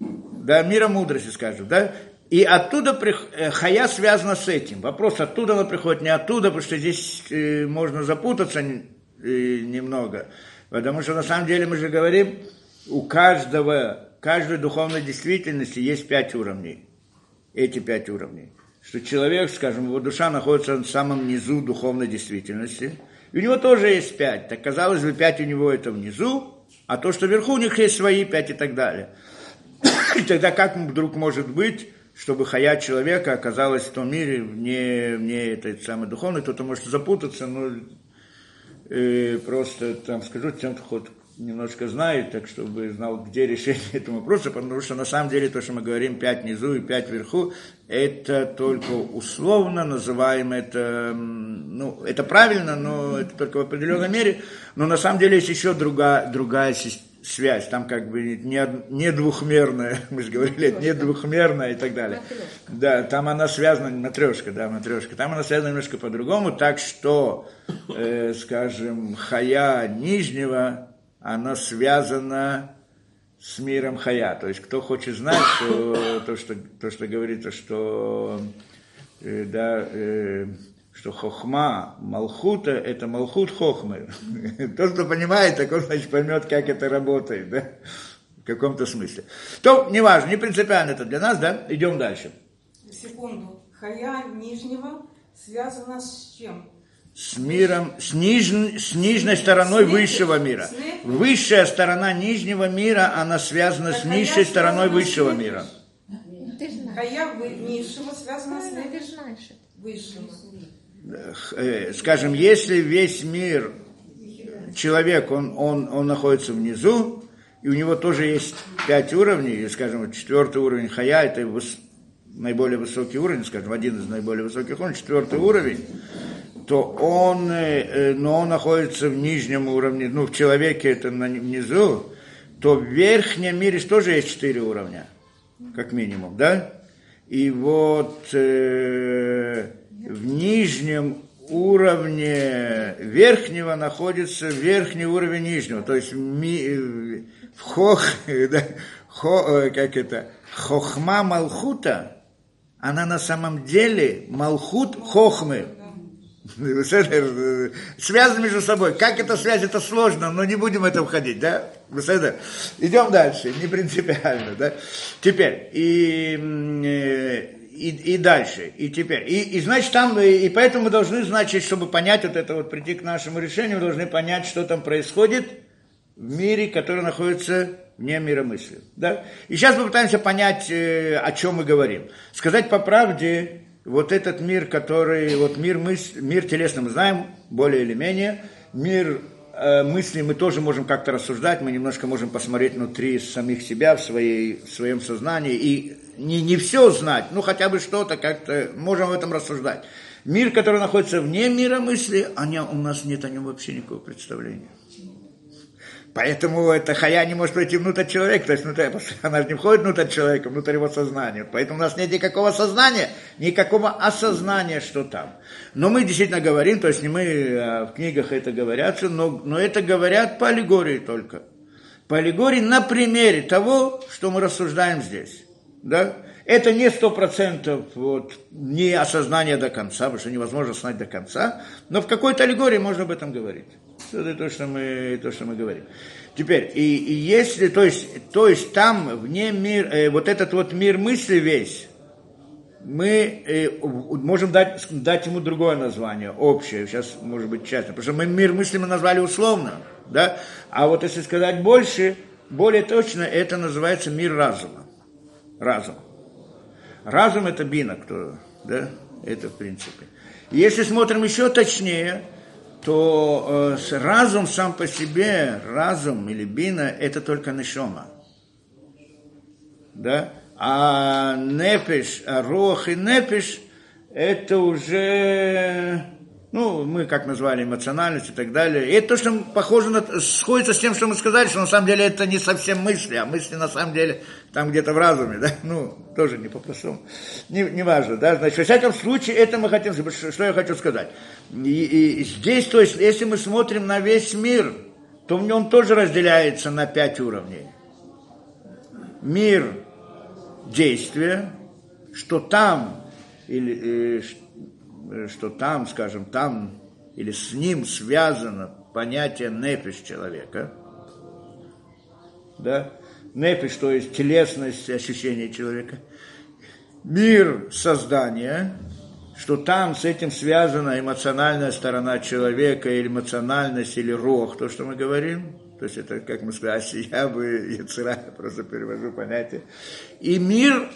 да, миром мудрости, скажем, да, и оттуда э, хая связана с этим. Вопрос, оттуда она приходит, не оттуда, потому что здесь э, можно запутаться э, немного. Потому что на самом деле мы же говорим, у каждого, каждой духовной действительности есть пять уровней. Эти пять уровней. Что человек, скажем, его душа находится в самом низу духовной действительности. И у него тоже есть пять. Так казалось бы, пять у него это внизу, а то, что вверху у них есть свои пять и так далее. И тогда как вдруг может быть, чтобы хая человека оказалась в том мире, вне, вне этой самой духовной, кто-то может запутаться, но э, просто там скажу тем, кто немножко знает, так чтобы знал, где решение этого вопроса, потому что на самом деле то, что мы говорим, пять внизу и пять вверху, это только условно называем это, ну, это правильно, но это только в определенной мере, но на самом деле есть еще другая, другая связь, там как бы не, не двухмерная, мы же говорили, это не двухмерная и так далее. Да, там она связана, матрешка, да, матрешка, там она связана немножко по-другому, так что, э, скажем, хая нижнего, она связана с миром хая. То есть, кто хочет знать, то, то, что, то что говорится, что, э, да, э, что хохма Малхута – это Малхут Хохмы. Тот, кто понимает, так он, значит, поймет, как это работает, да? В каком-то смысле. То, неважно, не принципиально это для нас, да? Идем дальше. Секунду. Хая нижнего связана с чем? С миром, с, ниж, с нижней стороной снег, высшего мира. Снег? Высшая сторона нижнего мира, она связана так с низшей стороной высшего мира. Хая низшего связана с высшего. Э, скажем, если весь мир, человек, он, он, он находится внизу, и у него тоже есть пять уровней, скажем, четвертый уровень хая, это наиболее высокий уровень, скажем, один из наиболее высоких уровней, четвертый уровень, то он, э, э, но он находится в нижнем уровне, ну, в человеке это внизу, то в верхнем мире тоже есть четыре уровня, как минимум, да? И вот э, в нижнем уровне верхнего находится верхний уровень нижнего, то есть ми, в хох, да, хо, э, как это, хохма Малхута, она на самом деле Малхут Хохмы. Связаны между собой. Как это связь, это сложно, но не будем в это входить, да? Идем дальше, не принципиально, да? Теперь, и э, и, и дальше, и теперь. И, и значит, там, и, и поэтому мы должны, значит, чтобы понять вот это вот, прийти к нашему решению, мы должны понять, что там происходит в мире, который находится вне мира мысли. Да? И сейчас мы пытаемся понять, э, о чем мы говорим. Сказать по правде, вот этот мир, который, вот мир, мысль, мир телесный мы знаем, более или менее, мир э, мысли мы тоже можем как-то рассуждать, мы немножко можем посмотреть внутри самих себя, в, своей, в своем сознании и не, не все знать, ну хотя бы что-то как-то, можем в этом рассуждать. Мир, который находится вне мира мысли, а не, у нас нет о нем вообще никакого представления. Поэтому эта хая не может пройти внутрь человека, то есть внутрь, она же не входит внутрь человека, внутрь его сознания. Поэтому у нас нет никакого сознания, никакого осознания, что там. Но мы действительно говорим, то есть не мы а в книгах это говорят, но, но это говорят по аллегории только. По аллегории на примере того, что мы рассуждаем здесь да, это не сто процентов вот, не осознание до конца, потому что невозможно знать до конца, но в какой-то аллегории можно об этом говорить. Это то, что мы, то, что мы говорим. Теперь, и, и если, то есть, то есть там вне мир, э, вот этот вот мир мысли весь, мы э, можем дать, дать ему другое название, общее, сейчас может быть часто, потому что мы мир мысли мы назвали условно, да, а вот если сказать больше, более точно, это называется мир разума разум. Разум это бина, кто, да, это в принципе. Если смотрим еще точнее, то э, разум сам по себе, разум или бина, это только нишома. Да? А непиш, а рох и непиш, это уже ну, мы как назвали эмоциональность и так далее. И это то, что похоже на, сходится с тем, что мы сказали, что на самом деле это не совсем мысли, а мысли на самом деле там где-то в разуме, да, ну, тоже не по-простому, не, не важно, да, значит, во всяком случае, это мы хотим, что, я хочу сказать. И, и здесь, то есть, если мы смотрим на весь мир, то в нем тоже разделяется на пять уровней. Мир действия, что там, или, э, Э, что там, скажем, там или с ним связано понятие непиш человека, да, непиш, то есть телесность ощущения человека, мир создания, что там с этим связана эмоциональная сторона человека, или эмоциональность, или рог, то, что мы говорим, то есть это, как мы сказали, я бы, яцера, просто перевожу понятие, и мир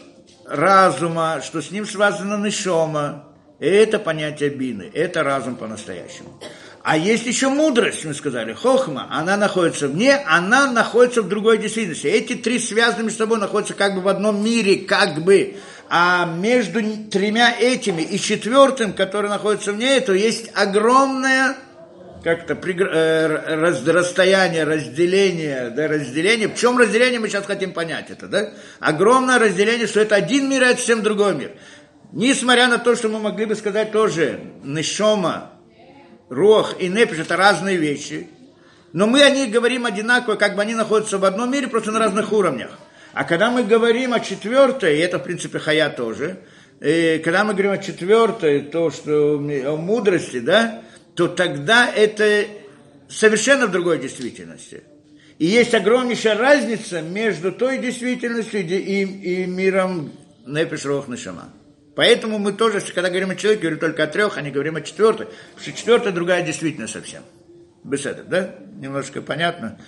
разума, что с ним связано нишома, это понятие бины, это разум по-настоящему. А есть еще мудрость, мы сказали, хохма, она находится вне, она находится в другой действительности. Эти три связаны между собой, находятся как бы в одном мире, как бы. А между тремя этими и четвертым, который находится вне этого, есть огромное как-то э, раз, расстояние, разделение, да, разделение. В чем разделение, мы сейчас хотим понять это, да? Огромное разделение, что это один мир, а это совсем другой мир. Несмотря на то, что мы могли бы сказать тоже, нешома, рох и непиш – это разные вещи, но мы о них говорим одинаково, как бы они находятся в одном мире, просто на разных уровнях. А когда мы говорим о четвертой, и это, в принципе, хая тоже, и когда мы говорим о четвертой, то, что о мудрости, да, то тогда это совершенно в другой действительности. И есть огромнейшая разница между той действительностью и, и, миром Непиш Рох Нишама. Поэтому мы тоже, когда говорим о человеке, говорим только о трех, а не говорим о четвертой. Потому что четвертая другая действительно совсем. Беседа, да? Немножко понятно.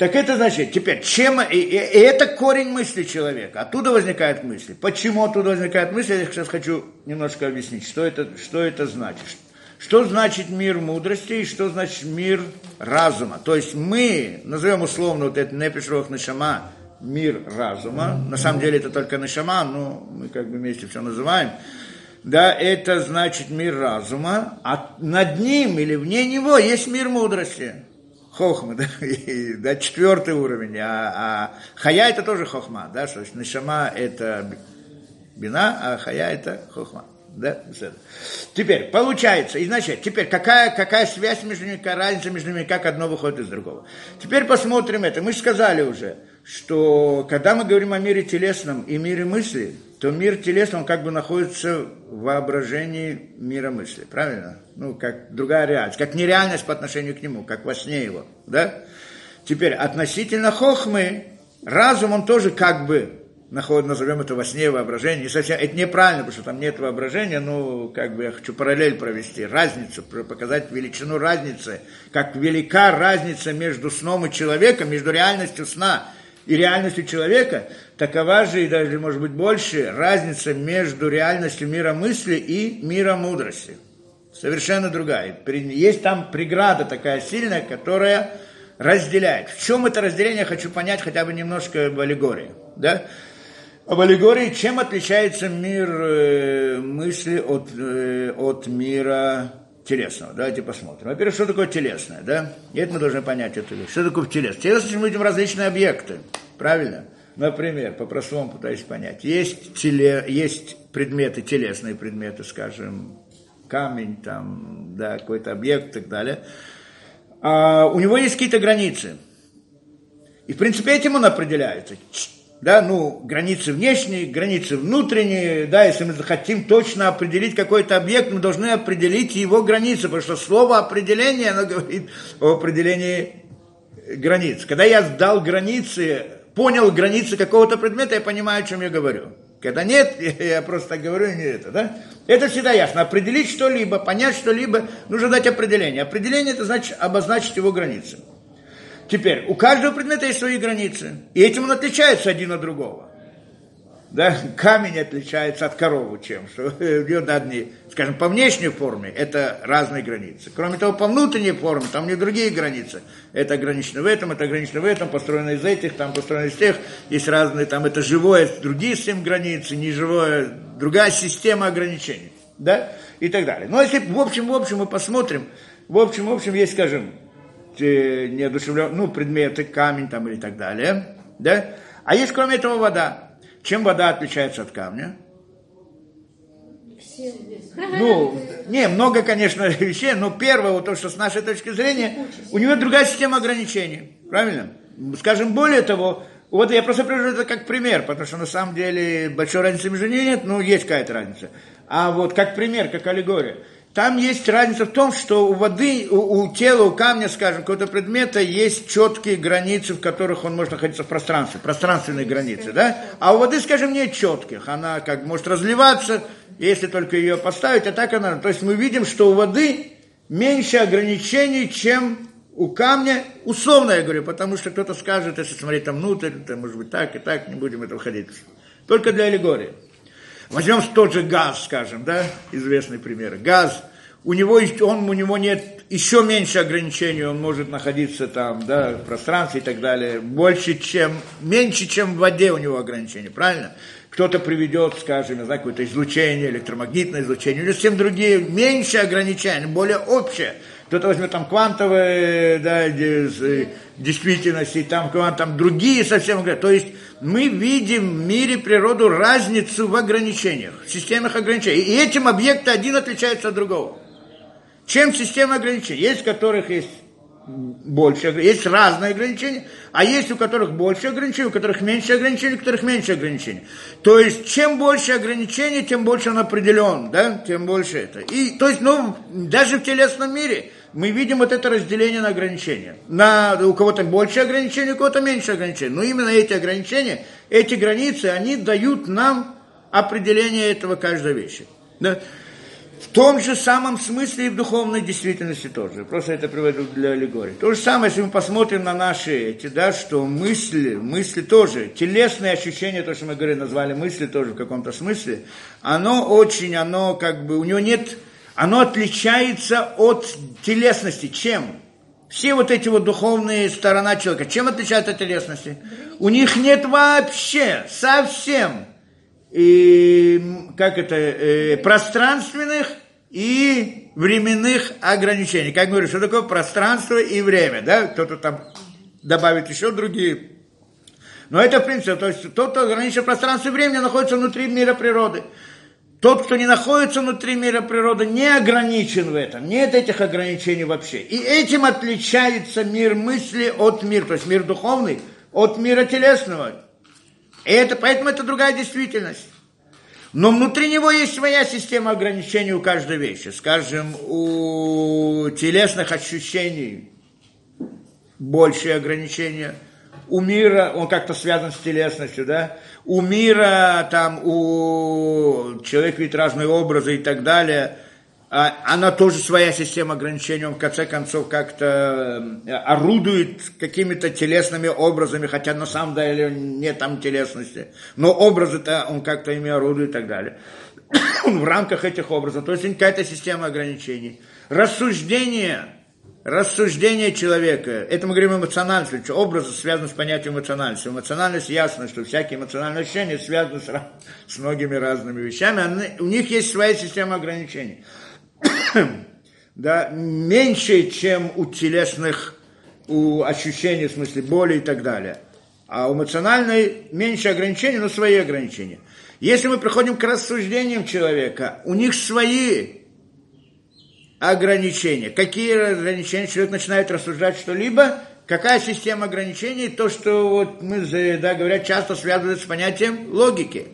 Так это значит, теперь, чем, и, и, и это корень мысли человека. Оттуда возникают мысли. Почему оттуда возникают мысли, я сейчас хочу немножко объяснить, что это, что это значит. Что значит мир мудрости и что значит мир разума. То есть мы, назовем условно вот это Непишрох Нашама, мир разума. На самом деле это только нашама, но мы как бы вместе все называем. Да, это значит мир разума, а над ним или вне него есть мир мудрости. Хохма, да, и, да четвертый уровень, а, а хая это тоже хохма, да, что есть нашама это бина, а хая это хохма. Да? Теперь, получается, значит, теперь какая, какая связь между ними, какая разница между ними, как одно выходит из другого. Теперь посмотрим это. Мы же сказали уже, что когда мы говорим о мире телесном и мире мысли, то мир телесный, он как бы находится в воображении мира мысли, правильно? Ну, как другая реальность, как нереальность по отношению к нему, как во сне его, да? Теперь, относительно хохмы, разум, он тоже как бы находит, назовем это во сне воображение, не совсем, это неправильно, потому что там нет воображения, ну, как бы я хочу параллель провести, разницу, показать величину разницы, как велика разница между сном и человеком, между реальностью сна и реальностью человека, такова же и даже, может быть, больше разница между реальностью мира мысли и мира мудрости. Совершенно другая. Есть там преграда такая сильная, которая разделяет. В чем это разделение, хочу понять хотя бы немножко в аллегории. Да? В аллегории чем отличается мир э, мысли от, э, от мира телесного. Давайте посмотрим. Во-первых, что такое телесное, да? И это мы должны понять эту вещь. Что такое телесное? Телесное мы видим различные объекты, правильно? Например, по-простому пытаюсь понять. Есть, теле, есть предметы, телесные предметы, скажем, камень, там, да, какой-то объект и так далее. А у него есть какие-то границы. И, в принципе, этим он определяется да, ну, границы внешние, границы внутренние, да, если мы хотим точно определить какой-то объект, мы должны определить его границы, потому что слово определение, оно говорит о определении границ. Когда я сдал границы, понял границы какого-то предмета, я понимаю, о чем я говорю. Когда нет, я просто говорю, не это, да? Это всегда ясно. Определить что-либо, понять что-либо, нужно дать определение. Определение – это значит обозначить его границы. Теперь, у каждого предмета есть свои границы, и этим он отличается один от другого. Да? Камень отличается от коровы чем? Что нее одни, скажем, по внешней форме это разные границы. Кроме того, по внутренней форме там не другие границы. Это ограничено в этом, это ограничено в этом, построено из этих, там построено из тех. Есть разные, там это живое, другие семь границы, неживое, другая система ограничений. Да? И так далее. Но если в общем, в общем мы посмотрим, в общем, в общем, есть, скажем, неодушевленные, ну, предметы, камень там или так далее, да? А есть, кроме этого, вода. Чем вода отличается от камня? Ну, не, много, конечно, вещей, но первое, вот то, что с нашей точки зрения, у него другая система ограничений, правильно? Скажем, более того, вот я просто привожу это как пример, потому что на самом деле большой разницы между ними нет, но есть какая-то разница. А вот как пример, как аллегория. Там есть разница в том, что у воды, у, у тела, у камня, скажем, какого-то предмета есть четкие границы, в которых он может находиться в пространстве, пространственные границы, да? А у воды, скажем, нет четких. Она как может разливаться, если только ее поставить, а так она... То есть мы видим, что у воды меньше ограничений, чем у камня, условно я говорю, потому что кто-то скажет, если смотреть там внутрь, это может быть так и так, не будем это входить. Только для аллегории. Возьмем тот же газ, скажем, да, известный пример. Газ, у него, он, у него нет еще меньше ограничений, он может находиться там, да, в пространстве и так далее. Больше, чем, меньше, чем в воде у него ограничения, правильно? Кто-то приведет, скажем, не знаю, какое-то излучение, электромагнитное излучение, или совсем другие, меньше ограничения, более общее кто-то возьмет там квантовые да, действительности, там, там другие совсем. То есть мы видим в мире природу разницу в ограничениях, в системах ограничений. И этим объекты один отличается от другого. Чем система ограничений? Есть, у которых есть больше, есть разные ограничения, а есть у которых больше ограничений, у которых меньше ограничений, у которых меньше ограничений. То есть, чем больше ограничений, тем больше он определен, да, тем больше это. И, то есть, ну, даже в телесном мире мы видим вот это разделение на ограничения. На, у кого-то больше ограничений, у кого-то меньше ограничений. Но именно эти ограничения, эти границы, они дают нам определение этого каждой вещи. Да? В том же самом смысле и в духовной действительности тоже. Просто это приведу для аллегории. То же самое, если мы посмотрим на наши эти, да, что мысли, мысли тоже, телесные ощущения, то, что мы говорили, назвали мысли тоже в каком-то смысле, оно очень, оно как бы, у него нет оно отличается от телесности. Чем? Все вот эти вот духовные сторона человека, чем отличаются от телесности? У них нет вообще, совсем, и, как это, э, пространственных и временных ограничений. Как говорю, что такое пространство и время, да? Кто-то там добавит еще другие. Но это в принципе, то есть тот, кто ограничен пространство и время, находится внутри мира природы. Тот, кто не находится внутри мира природы, не ограничен в этом. Нет этих ограничений вообще. И этим отличается мир мысли от мира, то есть мир духовный от мира телесного. И это, поэтому это другая действительность. Но внутри него есть своя система ограничений у каждой вещи. Скажем, у телесных ощущений большие ограничения – у мира, он как-то связан с телесностью, да, у мира, там, у человека видит разные образы и так далее, а, она тоже своя система ограничений, он в конце концов как-то э, орудует какими-то телесными образами, хотя на самом деле нет там телесности, но образы-то он как-то ими орудует и так далее. в рамках этих образов, то есть какая-то система ограничений. Рассуждение – рассуждение человека, это мы говорим эмоциональность, что образ связан с понятием эмоциональности. Эмоциональность ясно, что всякие эмоциональные ощущения связаны с, с многими разными вещами, они, у них есть своя система ограничений. да, меньше, чем у телесных у ощущений, в смысле боли и так далее. А у эмоциональной меньше ограничений, но свои ограничения. Если мы приходим к рассуждениям человека, у них свои ограничения. Какие ограничения человек начинает рассуждать что-либо, какая система ограничений, то, что вот мы, да, говорят, часто связывают с понятием логики.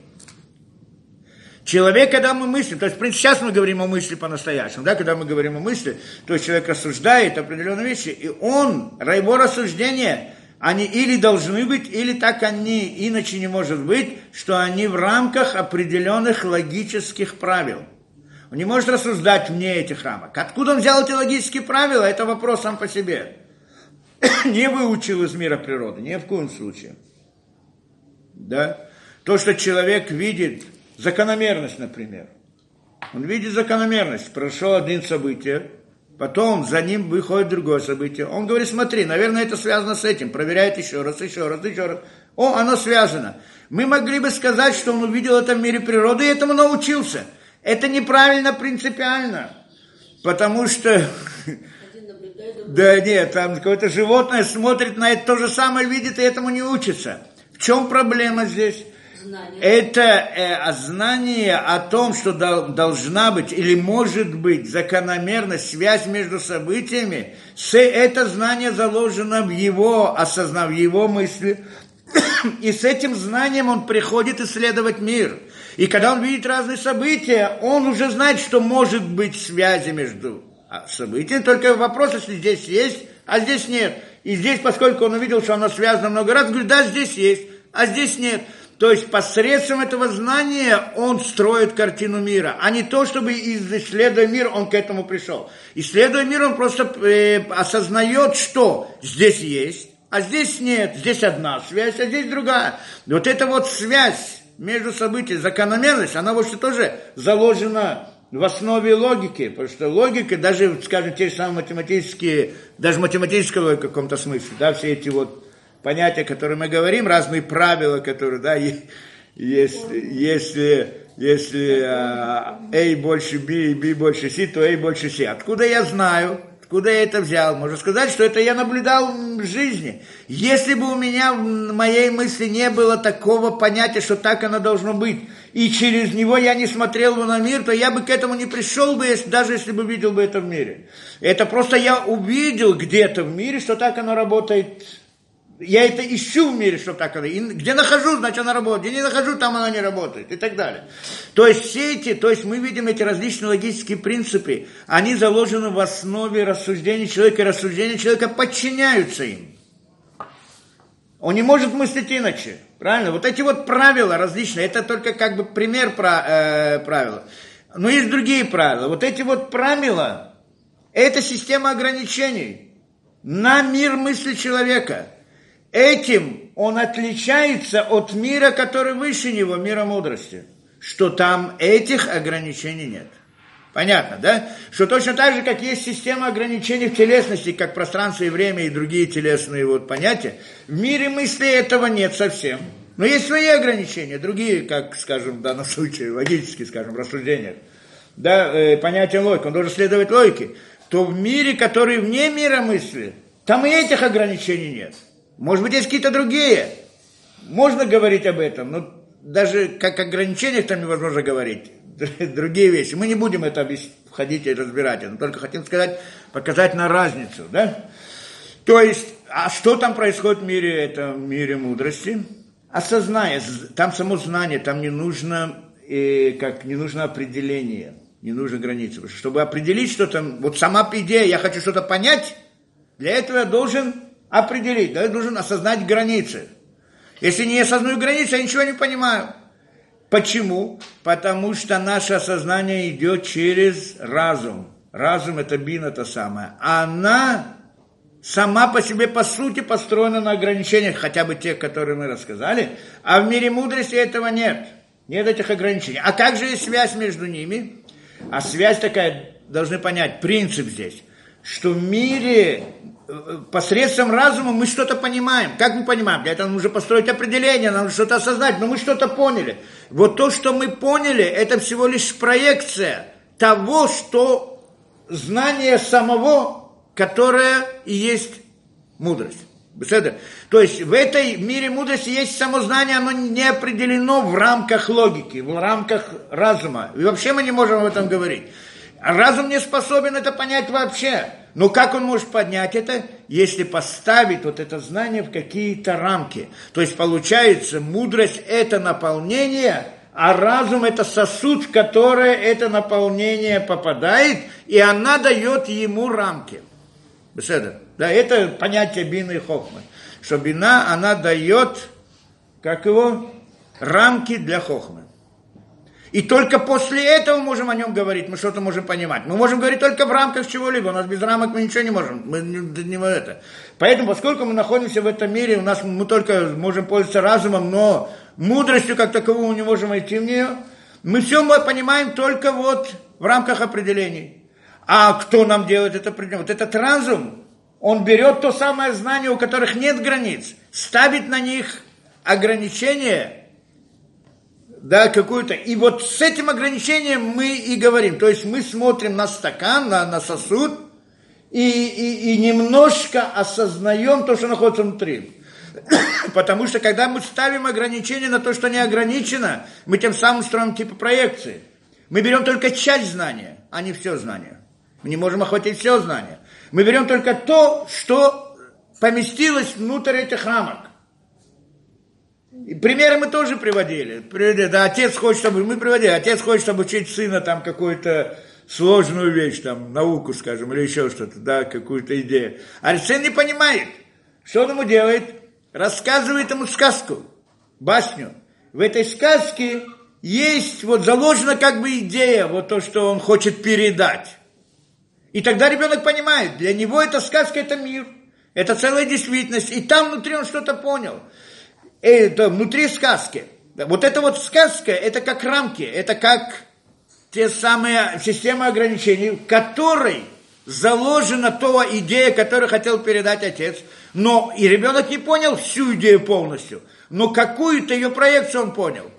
Человек, когда мы мыслим, то есть, в принципе, сейчас мы говорим о мысли по-настоящему, да, когда мы говорим о мысли, то есть человек рассуждает определенные вещи, и он, его рассуждения, они или должны быть, или так они, иначе не может быть, что они в рамках определенных логических правил – он не может рассуждать вне этих рамок. Откуда он взял эти логические правила, это вопрос сам по себе. не выучил из мира природы, ни в коем случае. Да? То, что человек видит, закономерность, например. Он видит закономерность. Прошло один событие, потом за ним выходит другое событие. Он говорит, смотри, наверное, это связано с этим. Проверяет еще раз, еще раз, еще раз. О, оно связано. Мы могли бы сказать, что он увидел это в мире природы и этому научился. Это неправильно принципиально. Потому что... Да нет, там какое-то животное смотрит на это то же самое, видит и этому не учится. В чем проблема здесь? Знание. Это э, знание о том, что дол, должна быть или может быть закономерность, связь между событиями, с, это знание заложено в его осознании, в его мысли. И с этим знанием он приходит исследовать мир. И когда он видит разные события, он уже знает, что может быть связи между а, событиями. Только вопрос, если здесь есть, а здесь нет. И здесь, поскольку он увидел, что оно связано много раз, говорит, да, здесь есть, а здесь нет. То есть посредством этого знания он строит картину мира, а не то, чтобы исследуя мир, он к этому пришел. Исследуя мир, он просто э, осознает, что здесь есть, а здесь нет, здесь одна связь, а здесь другая. Вот эта вот связь между событиями, закономерность, она вообще тоже заложена в основе логики, потому что логика, даже, скажем, те же самые математические, даже математическая логика в каком-то смысле, да, все эти вот понятия, о которых мы говорим, разные правила, которые, да, если, если, если а, A больше B и B больше C, то A больше C. Откуда я знаю? Откуда я это взял? Можно сказать, что это я наблюдал в жизни. Если бы у меня в моей мысли не было такого понятия, что так оно должно быть, и через него я не смотрел бы на мир, то я бы к этому не пришел бы, даже если бы видел бы это в мире. Это просто я увидел где-то в мире, что так оно работает я это ищу в мире, чтобы так И где нахожу, значит она работает. Где не нахожу, там она не работает. И так далее. То есть все эти, то есть мы видим эти различные логические принципы, они заложены в основе рассуждений человека, и рассуждения человека подчиняются им. Он не может мыслить иначе. Правильно? Вот эти вот правила различные, это только как бы пример про, э, правила. Но есть другие правила. Вот эти вот правила, это система ограничений на мир мысли человека – Этим он отличается от мира, который выше него, мира мудрости. Что там этих ограничений нет. Понятно, да? Что точно так же, как есть система ограничений в телесности, как пространство и время и другие телесные вот понятия, в мире мысли этого нет совсем. Но есть свои ограничения, другие, как, скажем, в данном случае, логические, скажем, рассуждения. Да, э, понятие логики, он должен следовать логике. То в мире, который вне мира мысли, там и этих ограничений нет. Может быть, есть какие-то другие. Можно говорить об этом, но даже как ограничениях там невозможно говорить. Другие вещи. Мы не будем это входить и разбирать. Но только хотим сказать, показать на разницу. Да? То есть, а что там происходит в мире, это в мире мудрости? Осознание, там само знание, там не нужно, э, как, не нужно определение, не нужно границы. Чтобы определить что-то, вот сама идея, я хочу что-то понять, для этого я должен определить, да, я должен осознать границы. Если не осознаю границы, я ничего не понимаю. Почему? Потому что наше осознание идет через разум. Разум это бина то самое. Она сама по себе, по сути, построена на ограничениях, хотя бы тех, которые мы рассказали, а в мире мудрости этого нет. Нет этих ограничений. А как же есть связь между ними? А связь такая, должны понять, принцип здесь, что в мире посредством разума мы что-то понимаем. Как мы понимаем? Для этого нужно построить определение, нам что-то осознать, но мы что-то поняли. Вот то, что мы поняли, это всего лишь проекция того, что знание самого, которое и есть мудрость. То есть в этой мире мудрости есть само знание, оно не определено в рамках логики, в рамках разума. И вообще мы не можем об этом говорить. Разум не способен это понять вообще. Но как он может поднять это, если поставить вот это знание в какие-то рамки? То есть получается, мудрость – это наполнение, а разум – это сосуд, в который это наполнение попадает, и она дает ему рамки. Беседа. Да, это понятие бины и хохмы. Что бина, она дает, как его, рамки для хохмы. И только после этого можем о нем говорить, мы что-то можем понимать. Мы можем говорить только в рамках чего-либо, у нас без рамок мы ничего не можем. Мы не, не это. Поэтому, поскольку мы находимся в этом мире, у нас мы только можем пользоваться разумом, но мудростью как таковую не можем войти в нее. Мы все мы понимаем только вот в рамках определений. А кто нам делает это определение? Вот этот разум, он берет то самое знание, у которых нет границ, ставит на них ограничения, да, какую-то. И вот с этим ограничением мы и говорим. То есть мы смотрим на стакан, на, на сосуд, и, и, и немножко осознаем то, что находится внутри. Потому что когда мы ставим ограничения на то, что не ограничено, мы тем самым строим типа проекции. Мы берем только часть знания, а не все знание. Мы не можем охватить все знание. Мы берем только то, что поместилось внутрь этих рамок. И примеры мы тоже приводили. Да, отец хочет, чтобы мы приводили. Отец хочет обучить сына там какую-то сложную вещь, там, науку, скажем, или еще что-то, да, какую-то идею. А сын не понимает. Что он ему делает? Рассказывает ему сказку, басню. В этой сказке есть, вот заложена как бы идея, вот то, что он хочет передать. И тогда ребенок понимает, для него эта сказка, это мир, это целая действительность. И там внутри он что-то понял. Это внутри сказки. Вот эта вот сказка, это как рамки, это как те самые системы ограничений, в которой заложена то идея, которую хотел передать отец. Но и ребенок не понял всю идею полностью, но какую-то ее проекцию он понял.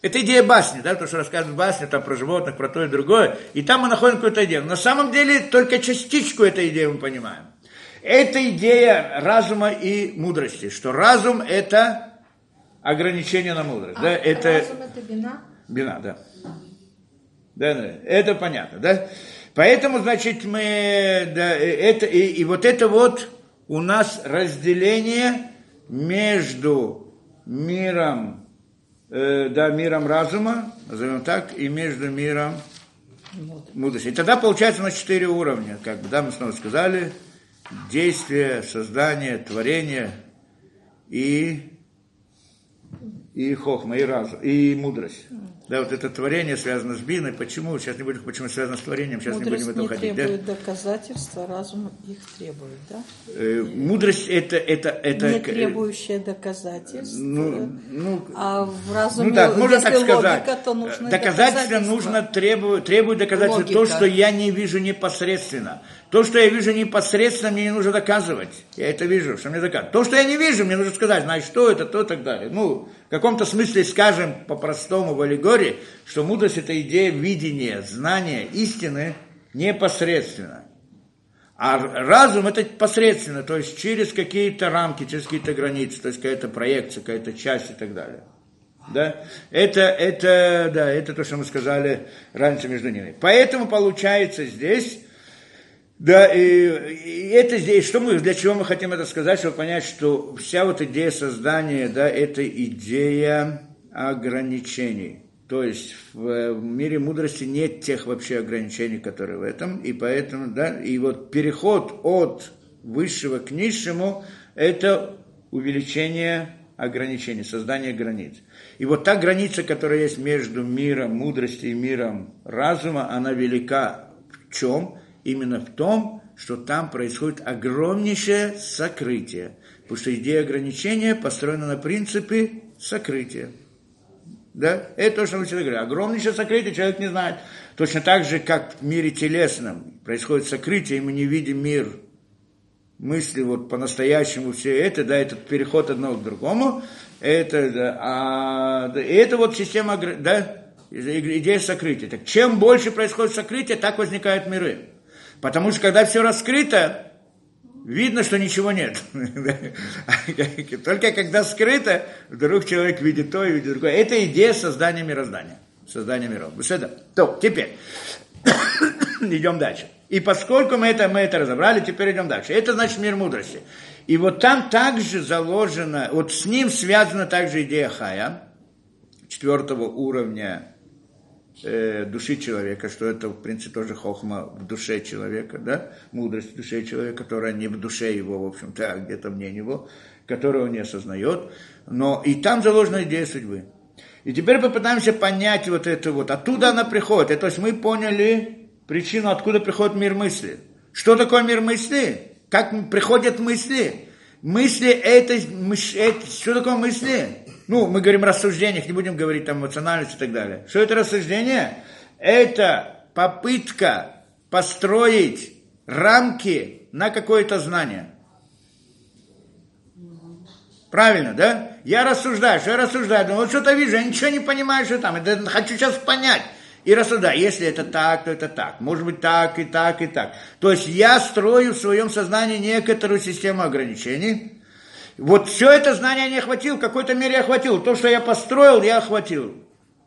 Это идея басни, да, то, что рассказывают басни там, про животных, про то и другое. И там мы находим какую-то идею. На самом деле только частичку этой идеи мы понимаем. Это идея разума и мудрости, что разум – это ограничение на мудрость. А, да, это... Разум – это бина? Бина, да. Да, это понятно, да? Поэтому, значит, мы, да, это, и, и вот это вот у нас разделение между миром э, да, миром разума, назовем так, и между миром мудрости. И тогда получается на четыре уровня, как бы, да, мы снова сказали, действие, создание, творение и, и хохма, и разум, и мудрость. Да, вот это творение связано с биной. Почему? Сейчас не будем, почему связано с творением, сейчас мудрость не будем в это ходить. требует да? доказательства, разум их требует, да? Э, мудрость это, это, это... Не требующая доказательств. Ну, ну, а в разуме, ну так, можно так логика, сказать. то нужно доказательство нужно требует, требует доказательства то, что я не вижу непосредственно. То, что я вижу непосредственно, мне не нужно доказывать. Я это вижу, что мне доказывать. То, что я не вижу, мне нужно сказать, значит, что это, то и так далее. Ну, в каком-то смысле скажем по-простому в аллегории, что мудрость – это идея видения, знания, истины непосредственно. А разум – это посредственно, то есть через какие-то рамки, через какие-то границы, то есть какая-то проекция, какая-то часть и так далее. Да? Это, это, да, это то, что мы сказали раньше между ними. Поэтому получается здесь, да, и, и это здесь, что мы, для чего мы хотим это сказать, чтобы понять, что вся вот идея создания, да, это идея ограничений. То есть в, в мире мудрости нет тех вообще ограничений, которые в этом, и поэтому, да, и вот переход от высшего к низшему – это увеличение ограничений, создание границ. И вот та граница, которая есть между миром мудрости и миром разума, она велика в чем? именно в том, что там происходит огромнейшее сокрытие. Потому что идея ограничения построена на принципе сокрытия. Да? Это то, что мы всегда говорим. Огромнейшее сокрытие человек не знает. Точно так же, как в мире телесном происходит сокрытие, и мы не видим мир мысли вот по-настоящему все это, да, этот переход одного к другому, это, да, а, да, это вот система, да, идея сокрытия. Так чем больше происходит сокрытие, так возникают миры. Потому что когда все раскрыто, видно, что ничего нет. Только когда скрыто, вдруг человек видит то и видит другое. Это идея создания мироздания, создания миров. То, теперь идем дальше. И поскольку мы это, мы это разобрали, теперь идем дальше. Это значит мир мудрости. И вот там также заложено, вот с ним связана также идея Хая, четвертого уровня э, души человека, что это, в принципе, тоже хохма в душе человека, да, мудрость в душе человека, которая не в душе его, в общем-то, а где-то вне него, которую он не осознает, но и там заложена идея судьбы. И теперь попытаемся понять вот это вот, оттуда она приходит, то есть мы поняли причину, откуда приходит мир мысли. Что такое мир мысли? Как приходят мысли? Мысли это, это что такое мысли? Ну, мы говорим о рассуждениях, не будем говорить там эмоциональность и так далее. Что это рассуждение? Это попытка построить рамки на какое-то знание. Правильно, да? Я рассуждаю, что я рассуждаю, думаю, вот что-то вижу, я ничего не понимаю, что там, это хочу сейчас понять. И рассуждаю, если это так, то это так, может быть так и так и так. То есть я строю в своем сознании некоторую систему ограничений. Вот все это знание не охватил, в какой-то мере охватил. То, что я построил, я охватил.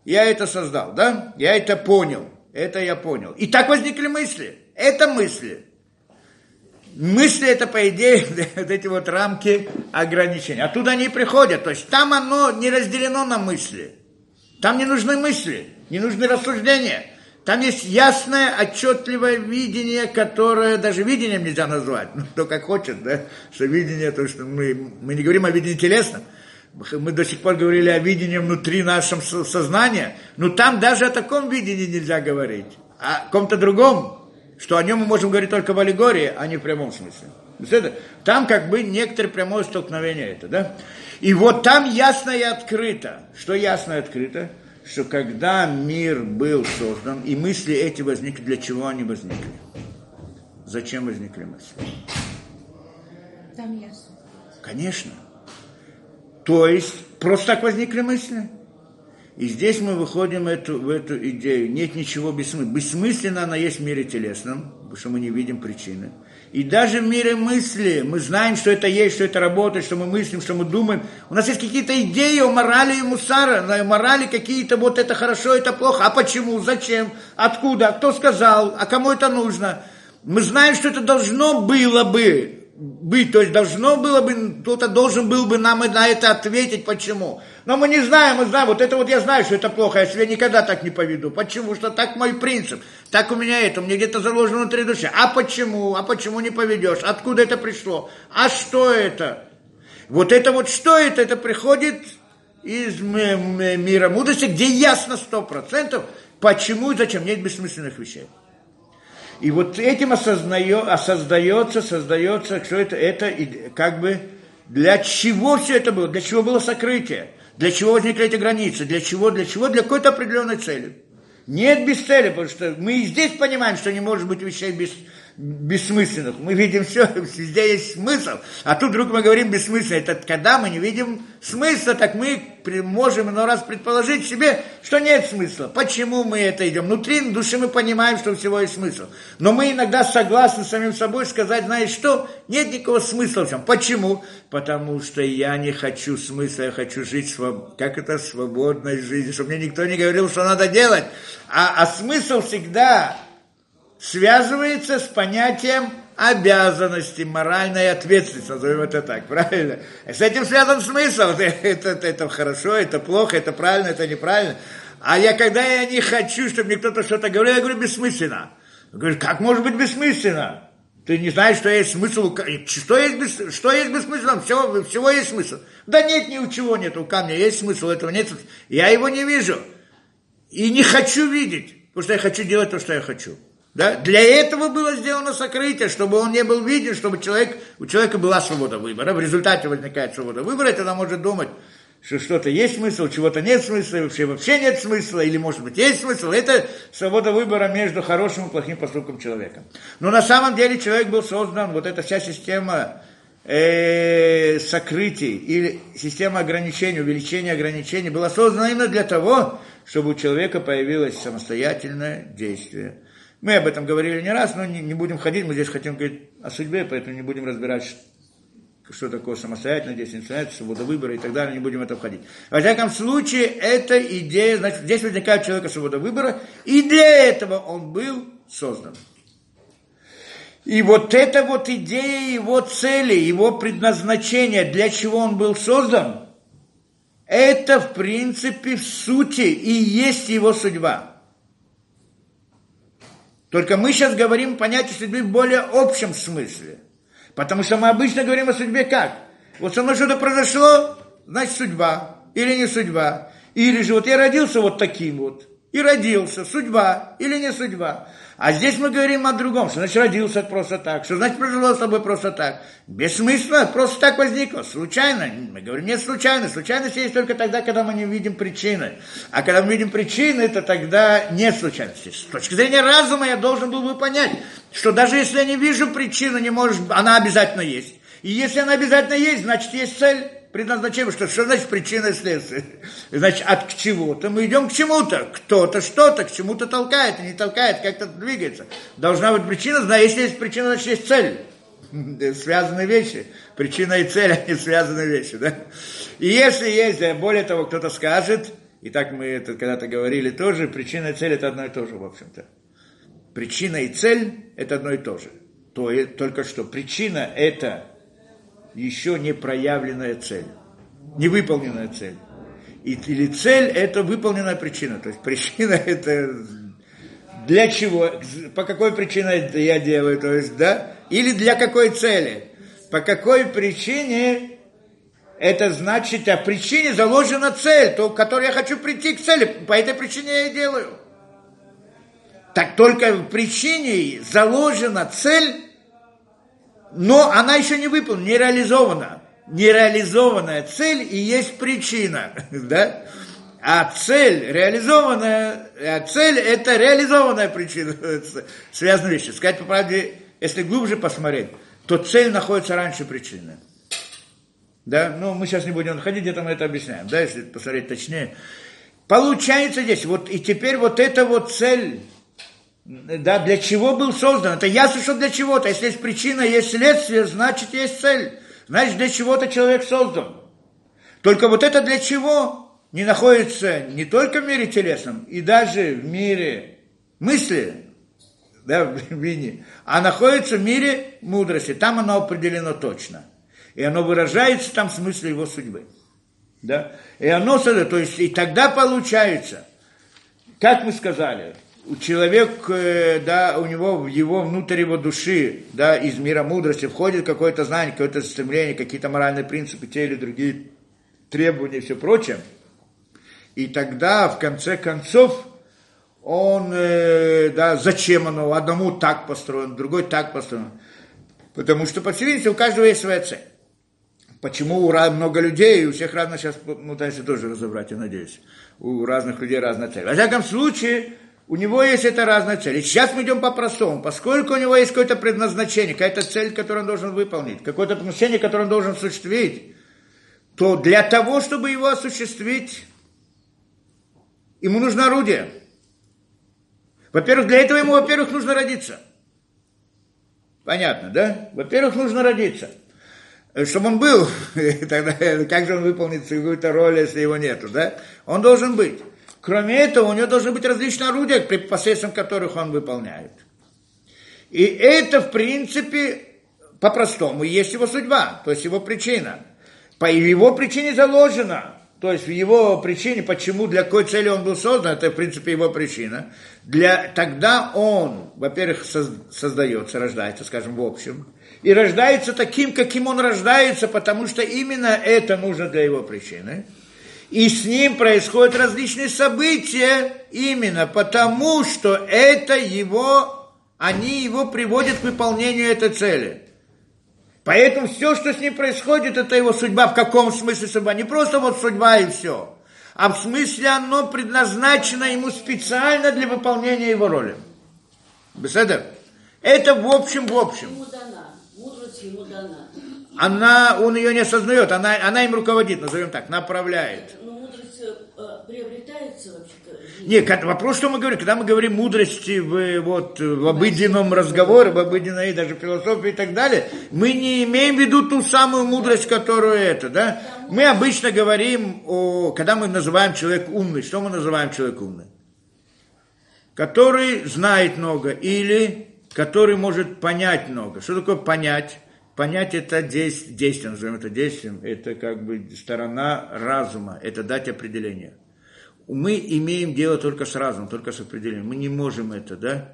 Я это создал, да? Я это понял. Это я понял. И так возникли мысли. Это мысли. Мысли это, по идее, вот эти вот рамки ограничений. Оттуда они приходят. То есть там оно не разделено на мысли. Там не нужны мысли, не нужны рассуждения. Там есть ясное, отчетливое видение, которое даже видением нельзя назвать. Ну, кто как хочет, да, что видение, то, что мы, мы не говорим о видении телесном. Мы до сих пор говорили о видении внутри нашего сознания. Но там даже о таком видении нельзя говорить. А о ком-то другом что о нем мы можем говорить только в аллегории, а не в прямом смысле. Это, там как бы некоторое прямое столкновение это, да? И вот там ясно и открыто. Что ясно и открыто? Что когда мир был создан, и мысли эти возникли, для чего они возникли? Зачем возникли мысли? Там ясно. Конечно. То есть, просто так возникли мысли? И здесь мы выходим в эту, в эту идею. Нет ничего бессмысленного. Бессмысленно она есть в мире телесном, потому что мы не видим причины. И даже в мире мысли мы знаем, что это есть, что это работает, что мы мыслим, что мы думаем. У нас есть какие-то идеи о морали и мусара, на морали какие-то, вот это хорошо, это плохо. А почему, зачем, откуда, кто сказал, а кому это нужно. Мы знаем, что это должно было бы быть, то есть должно было бы, кто-то должен был бы нам на это ответить, почему. Но мы не знаем, мы знаем, вот это вот я знаю, что это плохо, я себя никогда так не поведу. Почему? Что так мой принцип, так у меня это, мне где-то заложено внутри души. А почему? А почему не поведешь? Откуда это пришло? А что это? Вот это вот что это? Это приходит из мира мудрости, где ясно сто процентов, почему и зачем. Нет бессмысленных вещей. И вот этим осознает, осоздается, создается, что это, это как бы для чего все это было, для чего было сокрытие, для чего возникли эти границы, для чего, для чего, для какой-то определенной цели. Нет без цели, потому что мы и здесь понимаем, что не может быть вещей без, бессмысленных. Мы видим все, везде есть смысл. А тут вдруг мы говорим бессмысленно. Это когда мы не видим смысла, так мы можем иной раз предположить себе, что нет смысла. Почему мы это идем? Внутри души мы понимаем, что всего есть смысл. Но мы иногда согласны с самим собой сказать, знаешь что, нет никакого смысла в чем. Почему? Потому что я не хочу смысла, я хочу жить, своб... как это, свободной жизнью, чтобы мне никто не говорил, что надо делать. А, а смысл всегда связывается с понятием обязанности, моральной ответственности, назовем это так, правильно? С этим связан смысл, это, это, это хорошо, это плохо, это правильно, это неправильно. А я, когда я не хочу, чтобы мне кто-то что-то говорил, я говорю, бессмысленно. Я говорю, как может быть бессмысленно? Ты не знаешь, что есть смысл, что есть, бес, что есть бессмысленно, всего, всего есть смысл. Да нет, ни у чего нет, у камня есть смысл, этого нет. Я его не вижу. И не хочу видеть, потому что я хочу делать то, что я хочу. Да? Для этого было сделано сокрытие, чтобы он не был виден, чтобы человек, у человека была свобода выбора. В результате возникает свобода выбора, и тогда может думать, что что-то есть смысл, чего-то нет смысла, вообще вообще нет смысла, или может быть есть смысл. Это свобода выбора между хорошим и плохим поступком человека. Но на самом деле человек был создан, вот эта вся система э, сокрытий или система ограничений, увеличения ограничений была создана именно для того, чтобы у человека появилось самостоятельное действие – мы об этом говорили не раз, но не, не будем ходить, мы здесь хотим говорить о судьбе, поэтому не будем разбирать, что такое самостоятельно, здесь инициация, свобода выбора и так далее, не будем в это входить. Во всяком случае, эта идея, значит, здесь возникает у человека свобода выбора, и для этого он был создан. И вот эта вот идея его цели, его предназначения, для чего он был создан, это в принципе в сути и есть его судьба. Только мы сейчас говорим понятие судьбы в более общем смысле. Потому что мы обычно говорим о судьбе как? Вот со мной что-то произошло, значит судьба. Или не судьба. Или же вот я родился вот таким вот. и родился. Судьба или не судьба? А здесь мы говорим о другом, что значит родился просто так, что значит прожило с тобой просто так. Бессмысленно, просто так возникло, случайно. Мы говорим, нет случайно. Случайность есть только тогда, когда мы не видим причины. А когда мы видим причины, это тогда нет случайности. С точки зрения разума я должен был бы понять, что даже если я не вижу причину, не может, она обязательно есть. И если она обязательно есть, значит есть цель предназначение, что, что значит причина и следствие? Значит, от к чего-то мы идем к чему-то. Кто-то что-то к чему-то толкает, не толкает, как-то двигается. Должна быть причина, да, если есть причина, значит есть цель. Связанные вещи. Причина и цель, они связанные вещи, да? И если есть, более того, кто-то скажет, и так мы это когда-то говорили тоже, причина и цель это одно и то же, в общем-то. Причина и цель это одно и то же. То, только что причина это еще не проявленная цель, невыполненная цель. И, или цель – это выполненная причина. То есть причина – это для чего, по какой причине я делаю, то есть, да, или для какой цели. По какой причине это значит, а причине заложена цель, то, к которой я хочу прийти к цели, по этой причине я и делаю. Так только в причине заложена цель, но она еще не выполнена, не реализована. Нереализованная цель и есть причина, да? А цель реализованная, а цель это реализованная причина, связанная вещи. Сказать по правде, если глубже посмотреть, то цель находится раньше причины. Да, ну мы сейчас не будем ходить, где-то мы это объясняем, да, если посмотреть точнее. Получается здесь, вот и теперь вот эта вот цель, да, для чего был создан? Это ясно, что для чего-то. Если есть причина, есть следствие, значит есть цель. Значит, для чего-то человек создан. Только вот это для чего не находится не только в мире телесном, и даже в мире мысли, да, в мире, а находится в мире мудрости. Там оно определено точно. И оно выражается там в смысле его судьбы. Да? И оно, то есть, и тогда получается, как мы сказали, у человек, э, да, у него, в его, внутрь его души, да, из мира мудрости входит какое-то знание, какое-то стремление, какие-то моральные принципы, те или другие требования и все прочее. И тогда, в конце концов, он, э, да, зачем оно, одному так построен, другой так построен. Потому что, по всей видимости, у каждого есть своя цель. Почему у много людей, у всех разно, сейчас пытаемся тоже разобрать, я надеюсь. У разных людей разная цель. Во всяком случае, у него есть это разная цель. И сейчас мы идем по простому. Поскольку у него есть какое-то предназначение, какая-то цель, которую он должен выполнить, какое-то предназначение, которое он должен осуществить, то для того, чтобы его осуществить, ему нужно орудие. Во-первых, для этого ему, во-первых, нужно родиться. Понятно, да? Во-первых, нужно родиться. Чтобы он был, тогда как же он выполнит какую-то роль, если его нету, да? Он должен быть. Кроме этого, у него должны быть различные орудия, посредством которых он выполняет. И это, в принципе, по-простому, есть его судьба, то есть его причина. По его причине заложено, то есть в его причине, почему, для какой цели он был создан, это, в принципе, его причина. Для, тогда он, во-первых, создается, рождается, скажем, в общем, и рождается таким, каким он рождается, потому что именно это нужно для его причины – и с ним происходят различные события именно потому, что это его, они его приводят к выполнению этой цели. Поэтому все, что с ним происходит, это его судьба. В каком смысле судьба? Не просто вот судьба и все. А в смысле оно предназначено ему специально для выполнения его роли. Беседа? Это в общем, в общем. Ему дана, мудрость ему дана. Она, он ее не осознает, она, она им руководит, назовем так, направляет приобретается вообще? Нет, вопрос, что мы говорим, когда мы говорим мудрости в, вот, в обыденном разговоре, в обыденной даже философии и так далее, мы не имеем в виду ту самую мудрость, которую это, да? Мы обычно говорим о, когда мы называем человек умный, что мы называем человек умный? Который знает много или который может понять много. Что такое понять? Понять это действие, действие, назовем это действием, это как бы сторона разума, это дать определение. Мы имеем дело только с разумом, только с определением. Мы не можем это, да,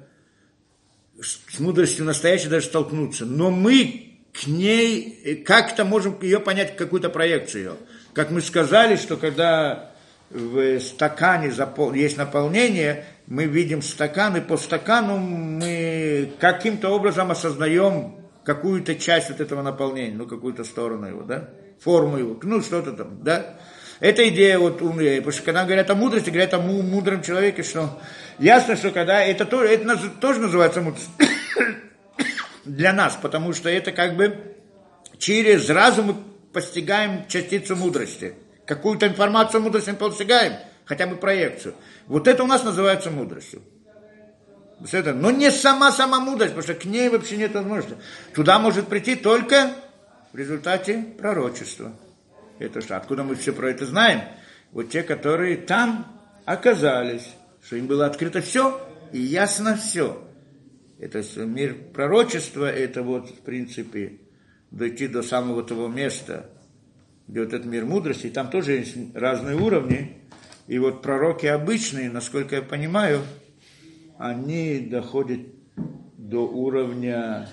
с мудростью настоящей даже столкнуться. Но мы к ней как-то можем ее понять, какую-то проекцию. Как мы сказали, что когда в стакане есть наполнение, мы видим стакан, и по стакану мы каким-то образом осознаем какую-то часть вот этого наполнения, ну, какую-то сторону его, да, форму его, ну, что-то там, да. Это идея вот умная, потому что когда говорят о мудрости, говорят о мудром человеке, что ясно, что когда это, тоже, это тоже называется мудрость для нас, потому что это как бы через разум мы постигаем частицу мудрости. Какую-то информацию мудрости мы постигаем, хотя бы проекцию. Вот это у нас называется мудростью. Это, но не сама-сама мудрость, потому что к ней вообще нет возможности. Туда может прийти только в результате пророчества. Это что, откуда мы все про это знаем? Вот те, которые там оказались, что им было открыто все и ясно все. Это мир пророчества, это вот в принципе дойти до самого того места, где вот этот мир мудрости, и там тоже есть разные уровни. И вот пророки обычные, насколько я понимаю, они доходят до уровня,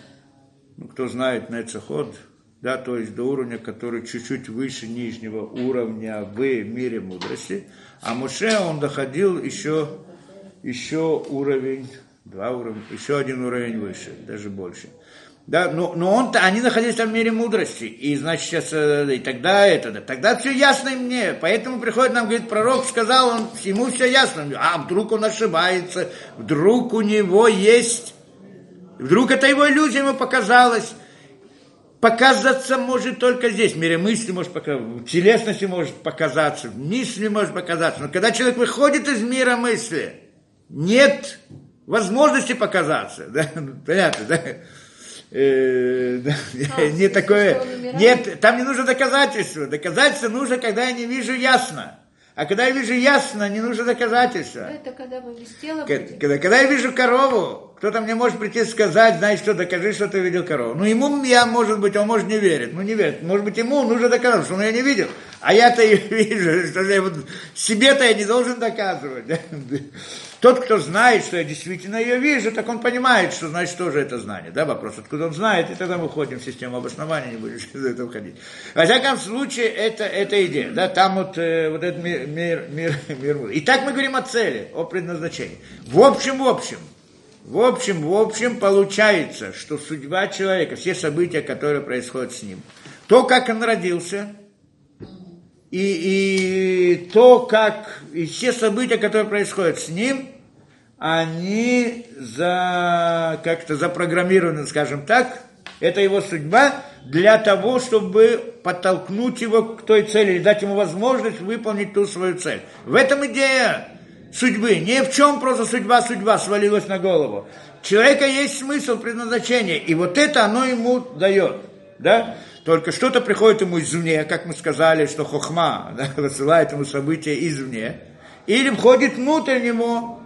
ну, кто знает Нецеход, да, то есть до уровня, который чуть-чуть выше нижнего уровня в мире мудрости. А Муше, он доходил еще, еще уровень, два уровня, еще один уровень выше, даже больше. Да, но, но он, они находились там в мире мудрости. И значит, сейчас, э, и тогда это, да, тогда все ясно мне. Поэтому приходит нам, говорит, пророк сказал, он, ему все ясно. А вдруг он ошибается, вдруг у него есть, вдруг это его иллюзия ему показалась. Показаться может только здесь, в мире мысли может показаться, в телесности может показаться, в мысли может показаться. Но когда человек выходит из мира мысли, нет возможности показаться. Да? Понятно, да? Э, а, не такое, нет, там не нужно доказательства. Доказательства нужно, когда я не вижу ясно. А когда я вижу ясно, не нужно доказательства. Это когда вы без тела когда, когда я вижу корову, кто-то мне может прийти и сказать, знаешь что, докажи, что ты видел корову. Ну, ему я, может быть, он может не верит. Ну, не верит. Может быть, ему нужно доказать, что он ее не видел. А я-то ее вижу, что я вот себе-то я не должен доказывать. Тот, кто знает, что я действительно ее вижу, так он понимает, что значит тоже это знание. Да, вопрос, откуда он знает, и тогда мы уходим в систему обоснования, не будем из этого ходить. Во всяком случае, это, это идея. Да, там вот, э, вот этот мир, мир, мир, мир. И так мы говорим о цели, о предназначении. В общем, в общем, в общем, в общем, получается, что судьба человека, все события, которые происходят с ним, то, как он родился, и, и то, как и все события, которые происходят с ним, они за, как-то запрограммированы, скажем так, это его судьба для того, чтобы подтолкнуть его к той цели дать ему возможность выполнить ту свою цель. В этом идея судьбы. Ни в чем просто судьба, судьба свалилась на голову. У человека есть смысл, предназначение, и вот это оно ему дает. Да? Только что-то приходит ему извне, как мы сказали, что хохма да, высылает ему события извне, или входит внутрь него,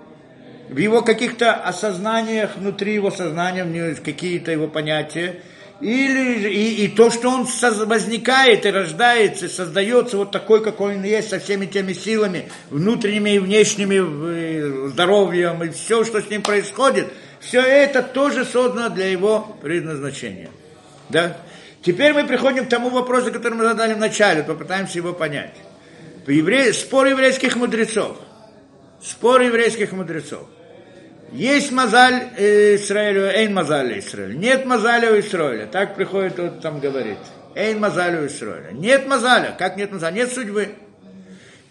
в его каких-то осознаниях, внутри его сознания, в какие-то его понятия, или и, и то, что он возникает и рождается, и создается вот такой, какой он есть, со всеми теми силами, внутренними и внешними, здоровьем, и все, что с ним происходит, все это тоже создано для его предназначения. Да? Теперь мы приходим к тому вопросу, который мы задали в начале, попытаемся его понять. Спор еврейских мудрецов. Спор еврейских мудрецов. Есть мазаль Израилю, эйн мазаль Израилю. Нет мазаля у Израиля. Так приходит вот там говорит. Эйн мазаль у Израиля. Нет мазаля. Как нет мазаля? Нет судьбы.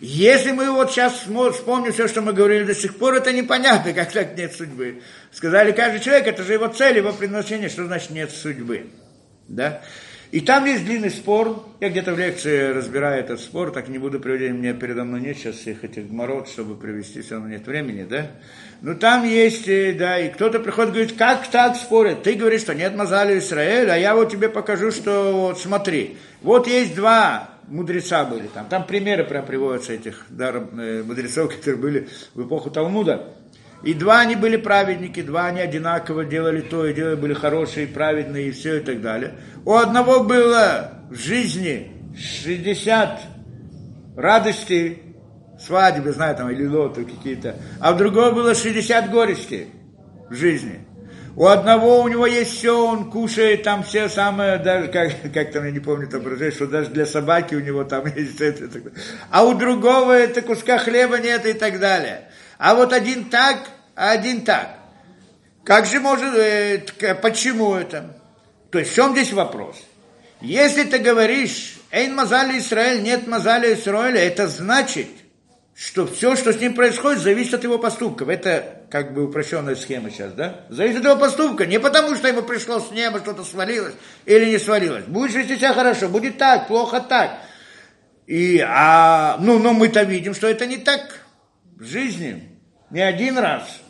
Если мы вот сейчас вспомним все, что мы говорили до сих пор, это непонятно, как так нет судьбы. Сказали, каждый человек, это же его цель, его предназначение, что значит нет судьбы. Да? И там есть длинный спор. Я где-то в лекции разбираю этот спор, так не буду приводить, мне передо мной нет сейчас всех этих мород, чтобы привести, все равно нет времени, да? Но там есть, э, да, и кто-то приходит и говорит, как так спорят? Ты говоришь, что нет Мазали Израиля, а я вот тебе покажу, что вот смотри, вот есть два мудреца были там, там примеры прям приводятся этих да, э, мудрецов, которые были в эпоху Талмуда. И два они были праведники, два они одинаково делали то и делали, были хорошие, праведные и все и так далее. У одного было в жизни 60 радостей, свадьбы, знаю, там, или лоты какие-то, а у другого было 60 горести в жизни. У одного у него есть все, он кушает там все самое, даже как, как там, я не помню, там выражение, что даже для собаки у него там есть это, это. А у другого это куска хлеба нет и так далее. А вот один так, а один так. Как же может, э, почему это? То есть в чем здесь вопрос? Если ты говоришь, Эйн Мазали Израиль, нет Мазали Израиля, это значит, что все, что с ним происходит, зависит от его поступков. Это как бы упрощенная схема сейчас, да? Зависит от его поступка. Не потому, что ему пришло с неба, что-то свалилось или не свалилось. Будешь вести себя хорошо, будет так, плохо так. И, а, ну, но мы-то видим, что это не так в жизни. Не один раз.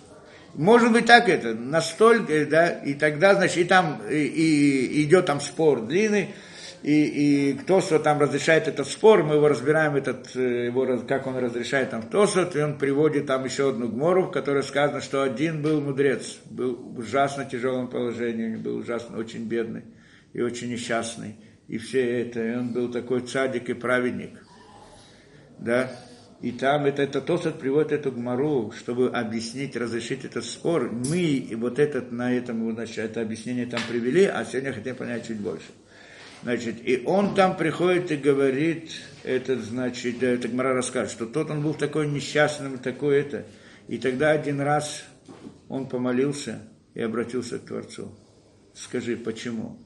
Может быть так это, настолько, да, и тогда, значит, и там и, и идет там спор длинный, и, и кто что там разрешает этот спор, мы его разбираем, этот, э, его, как он разрешает там Тосот, и он приводит там еще одну гмору, в которой сказано, что один был мудрец, был в ужасно тяжелом положении, был ужасно очень бедный и очень несчастный, и все это, и он был такой цадик и праведник, да, и там это, это Тосот приводит эту гмару, чтобы объяснить, разрешить этот спор. Мы вот этот, на этом, значит, это объяснение там привели, а сегодня хотим понять чуть больше. Значит, и он там приходит и говорит, этот, значит, это Гмара расскажет, что тот он был такой несчастным, такой это. И тогда один раз он помолился и обратился к Творцу. Скажи, почему?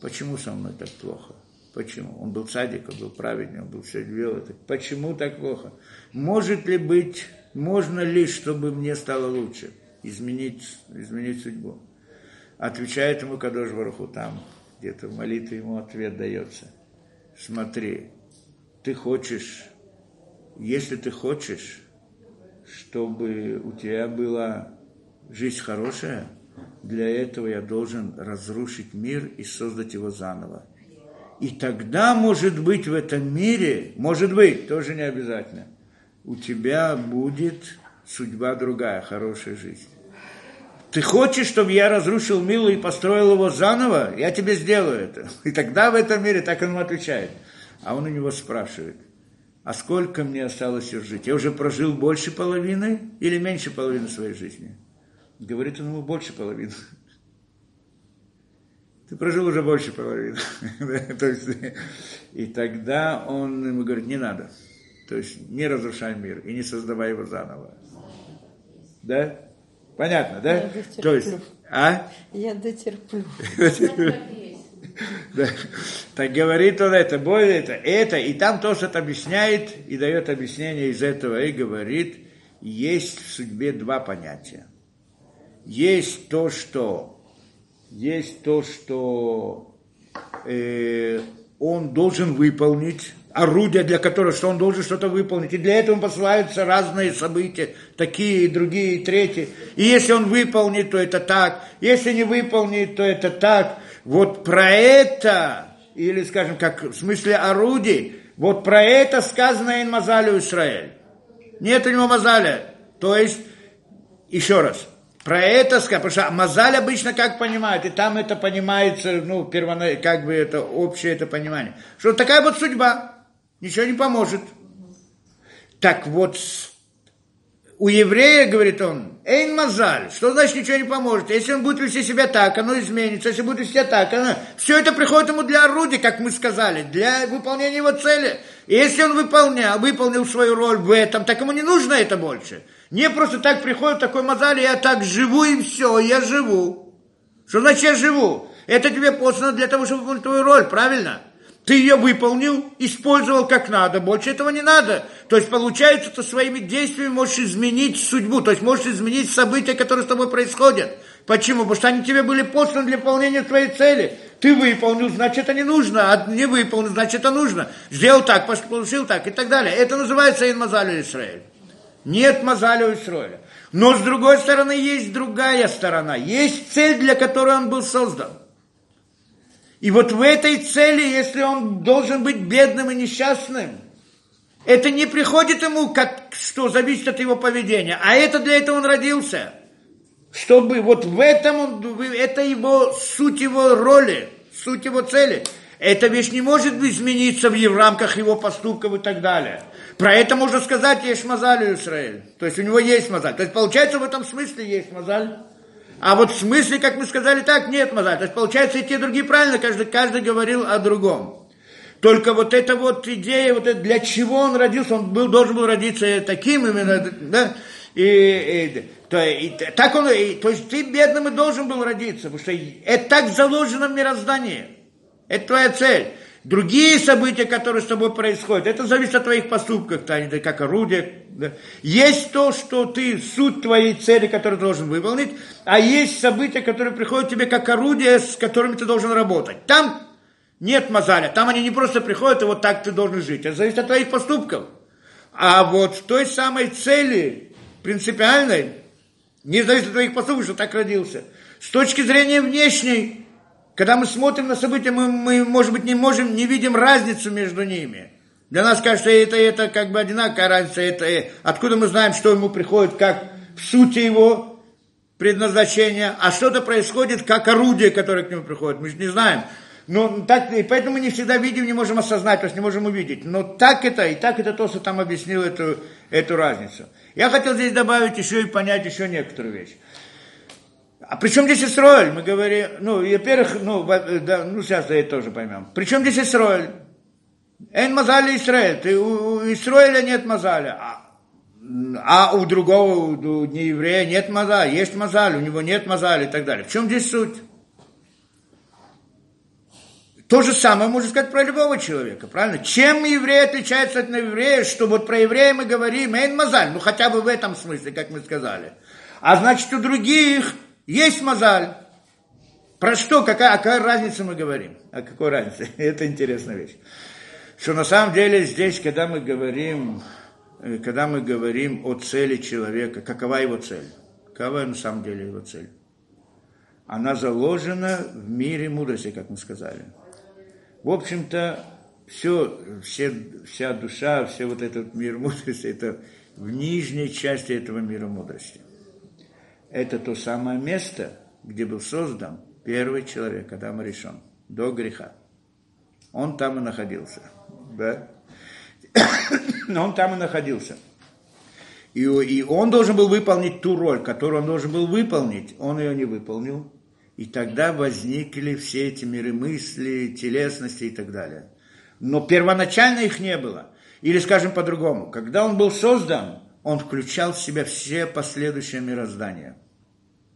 Почему со мной так плохо? Почему? Он был садик, он был праведный, он был все делал. Это. Почему так плохо? Может ли быть, можно ли, чтобы мне стало лучше? Изменить, изменить судьбу. Отвечает ему Кадош Баруху там, где-то в молитве ему ответ дается. Смотри, ты хочешь, если ты хочешь, чтобы у тебя была жизнь хорошая, для этого я должен разрушить мир и создать его заново. И тогда, может быть, в этом мире, может быть, тоже не обязательно, у тебя будет судьба другая, хорошая жизнь. Ты хочешь, чтобы я разрушил Милу и построил его заново? Я тебе сделаю это. И тогда в этом мире так ему отвечает. А он у него спрашивает, а сколько мне осталось жить? Я уже прожил больше половины или меньше половины своей жизни? Говорит он ему больше половины. Ты прожил уже больше половины. То есть, и тогда он ему говорит, не надо. То есть не разрушай мир и не создавай его заново. Да? Понятно, да? Я. То есть, а? Я дотерплю. Да. Так говорит он это, более это, это, и там тоже это объясняет, и дает объяснение из этого, и говорит, есть в судьбе два понятия. Есть то, что, есть то, что э, он должен выполнить, орудие, для которого что он должен что-то выполнить. И для этого посылаются разные события, такие, другие, третьи. И если он выполнит, то это так. Если не выполнит, то это так. Вот про это, или, скажем, как в смысле орудий, вот про это сказано in Мазалю Израиль. Нет у него Мазаля. То есть, еще раз, про это сказать, потому что Мазаль обычно как понимают, и там это понимается, ну, первоначально, как бы это общее это понимание, что такая вот судьба ничего не поможет. Так вот, у еврея, говорит он, Эйн Мазаль, что значит ничего не поможет? Если он будет вести себя так, оно изменится, если будет вести себя так, оно... все это приходит ему для орудия, как мы сказали, для выполнения его цели. И если он выполнял, выполнил свою роль в этом, так ему не нужно это больше. Не просто так приходит такой Мазаль, я так живу и все, я живу. Что значит я живу? Это тебе послано для того, чтобы выполнить твою роль, правильно? Ты ее выполнил, использовал как надо, больше этого не надо. То есть получается, ты своими действиями можешь изменить судьбу, то есть можешь изменить события, которые с тобой происходят. Почему? Потому что они тебе были посланы для выполнения твоей цели. Ты выполнил, значит, это не нужно, а не выполнил, значит, это нужно. Сделал так, получил так и так далее. Это называется инмазалю Израиль. Нет мазалю Израиля. Но с другой стороны есть другая сторона. Есть цель, для которой он был создан. И вот в этой цели, если он должен быть бедным и несчастным, это не приходит ему, как что зависит от его поведения, а это для этого он родился. Чтобы вот в этом, он, это его суть его роли, суть его цели. Эта вещь не может измениться в рамках его поступков и так далее. Про это можно сказать, есть мазаль у Израиль. То есть у него есть мазаль. То есть получается в этом смысле есть мазаль. А вот в смысле, как мы сказали, так нет мазаль. То есть получается и те, другие правильно, каждый, каждый говорил о другом. Только вот эта вот идея, вот это, для чего он родился, он был, должен был родиться таким именно, да, и, и, то, и, так он, и, то есть ты бедным и должен был родиться, потому что это так заложено в мироздании. Это твоя цель. Другие события, которые с тобой происходят, это зависит от твоих поступков, да, как орудие. Да. Есть то, что ты, суть твоей цели, которую ты должен выполнить, а есть события, которые приходят тебе как орудие, с которыми ты должен работать. Там нет мозаля, там они не просто приходят, и вот так ты должен жить. Это зависит от твоих поступков. А вот в той самой цели, принципиальной, не от твоих поступков, что так родился. С точки зрения внешней, когда мы смотрим на события, мы, мы, может быть, не можем, не видим разницу между ними. Для нас кажется, это, это как бы одинаковая разница. Это, откуда мы знаем, что ему приходит, как в сути его предназначения, а что-то происходит, как орудие, которое к нему приходит. Мы же не знаем. Но так, и поэтому мы не всегда видим, не можем осознать, то есть не можем увидеть. Но так это, и так это то, что там объяснил эту, эту разницу. Я хотел здесь добавить еще и понять еще некоторую вещь. А при чем здесь Исроэль? Мы говорим, ну, во-первых, ну, да, ну, сейчас это тоже поймем. При чем здесь Исроэль? Эн Мазали Исраэль. Ты, у, у Исраэля нет Мазаля. А, а у другого, у нееврея нет Мазаля. Есть Мазаль, у него нет Мазаля и так далее. В чем здесь суть? То же самое можно сказать про любого человека, правильно? Чем еврей отличается от еврея, что вот про еврея мы говорим, эйн мазаль, ну хотя бы в этом смысле, как мы сказали. А значит, у других есть мозаль. Про что, какая, какая разница мы говорим? О какой разнице? Это интересная вещь. Что на самом деле здесь, когда мы говорим, э, когда мы говорим о цели человека, какова его цель? Какова на самом деле его цель? Она заложена в мире мудрости, как мы сказали. В общем-то, все, все, вся душа, все вот этот мир мудрости, это в нижней части этого мира мудрости это то самое место, где был создан первый человек, Адам решен, до греха. Он там и находился. Да? Но он там и находился. И, и он должен был выполнить ту роль, которую он должен был выполнить. Он ее не выполнил. И тогда возникли все эти миры мысли, телесности и так далее. Но первоначально их не было. Или, скажем по-другому, когда он был создан, он включал в себя все последующие мироздания –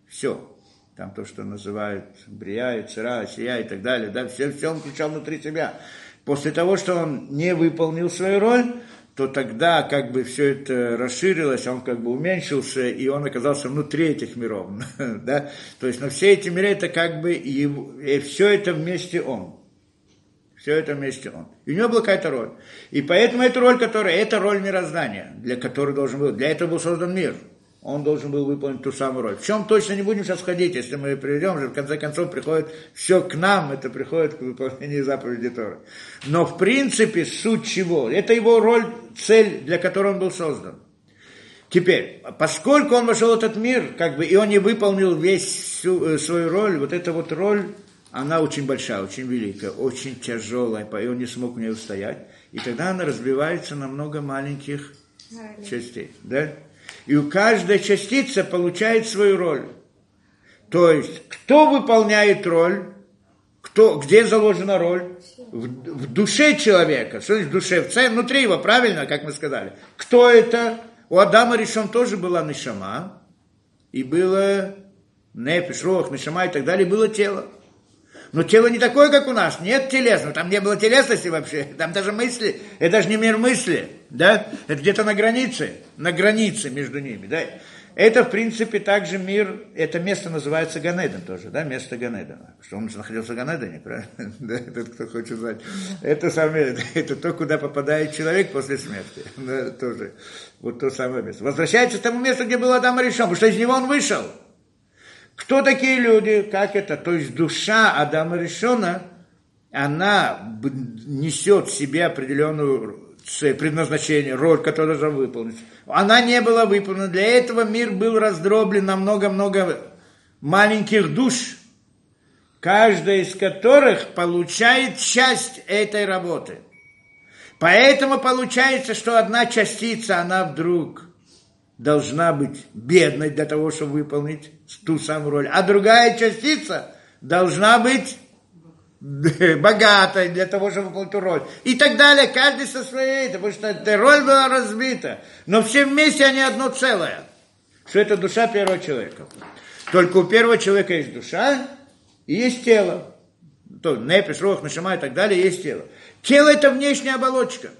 все. Там то, что называют Брия, Цера, Сия и так далее. Да, все, все он включал внутри себя. После того, что он не выполнил свою роль, то тогда как бы все это расширилось, он как бы уменьшился, и он оказался внутри этих миров. да? То есть, но все эти миры, это как бы, его, и все это вместе он. Все это вместе он. И у него была какая-то роль. И поэтому эта роль, которая, это роль мироздания, для которой должен был, для этого был создан мир он должен был выполнить ту самую роль. В чем точно не будем сейчас ходить, если мы приведем, же в конце концов приходит все к нам, это приходит к выполнению заповеди Торы. Но в принципе суть чего? Это его роль, цель, для которой он был создан. Теперь, поскольку он вошел в этот мир, как бы, и он не выполнил весь всю, э, свою роль, вот эта вот роль, она очень большая, очень великая, очень тяжелая, и он не смог в ней устоять. И тогда она разбивается на много маленьких частей. Да? И у каждой частицы получает свою роль. То есть, кто выполняет роль, кто, где заложена роль? В, в душе человека. Что значит в душе? В целом, внутри его, правильно, как мы сказали. Кто это? У Адама решен тоже была Нишама, и было Нефиш, Рох, Нишама и так далее, было тело. Но тело не такое, как у нас. Нет телесного. Там не было телесности вообще. Там даже мысли. Это даже не мир мысли. Да? Это где-то на границе. На границе между ними. Да? Это, в принципе, также мир, это место называется Ганеден тоже, да, место Ганедена. Что он находился в Ганедене, правильно? Да, этот, кто хочет знать. Это самое, это то, куда попадает человек после смерти. Да, тоже. Вот то самое место. Возвращается к тому месту, где был Адам решен, потому что из него он вышел. Кто такие люди? Как это? То есть душа Адама Решона, она несет в себе определенную цель, предназначение, роль, которую должна выполнить. Она не была выполнена. Для этого мир был раздроблен на много-много маленьких душ, каждая из которых получает часть этой работы. Поэтому получается, что одна частица, она вдруг должна быть бедной для того, чтобы выполнить ту самую роль, а другая частица должна быть богатой для того, чтобы выполнить эту роль. И так далее, каждый со своей, потому что эта роль была разбита. Но все вместе они одно целое. Что это душа первого человека. Только у первого человека есть душа и есть тело. То, непиш, рох, нашима и так далее, есть тело. Тело – это внешняя оболочка.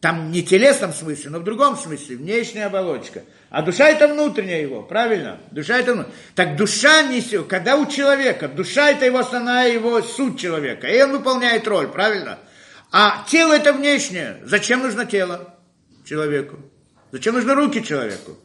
Там не в телесном смысле, но в другом смысле, внешняя оболочка. А душа это внутренняя его, правильно? Душа это внутренняя. Так душа несет, когда у человека, душа это его основная, его суть человека, и он выполняет роль, правильно? А тело это внешнее. Зачем нужно тело человеку? Зачем нужны руки человеку?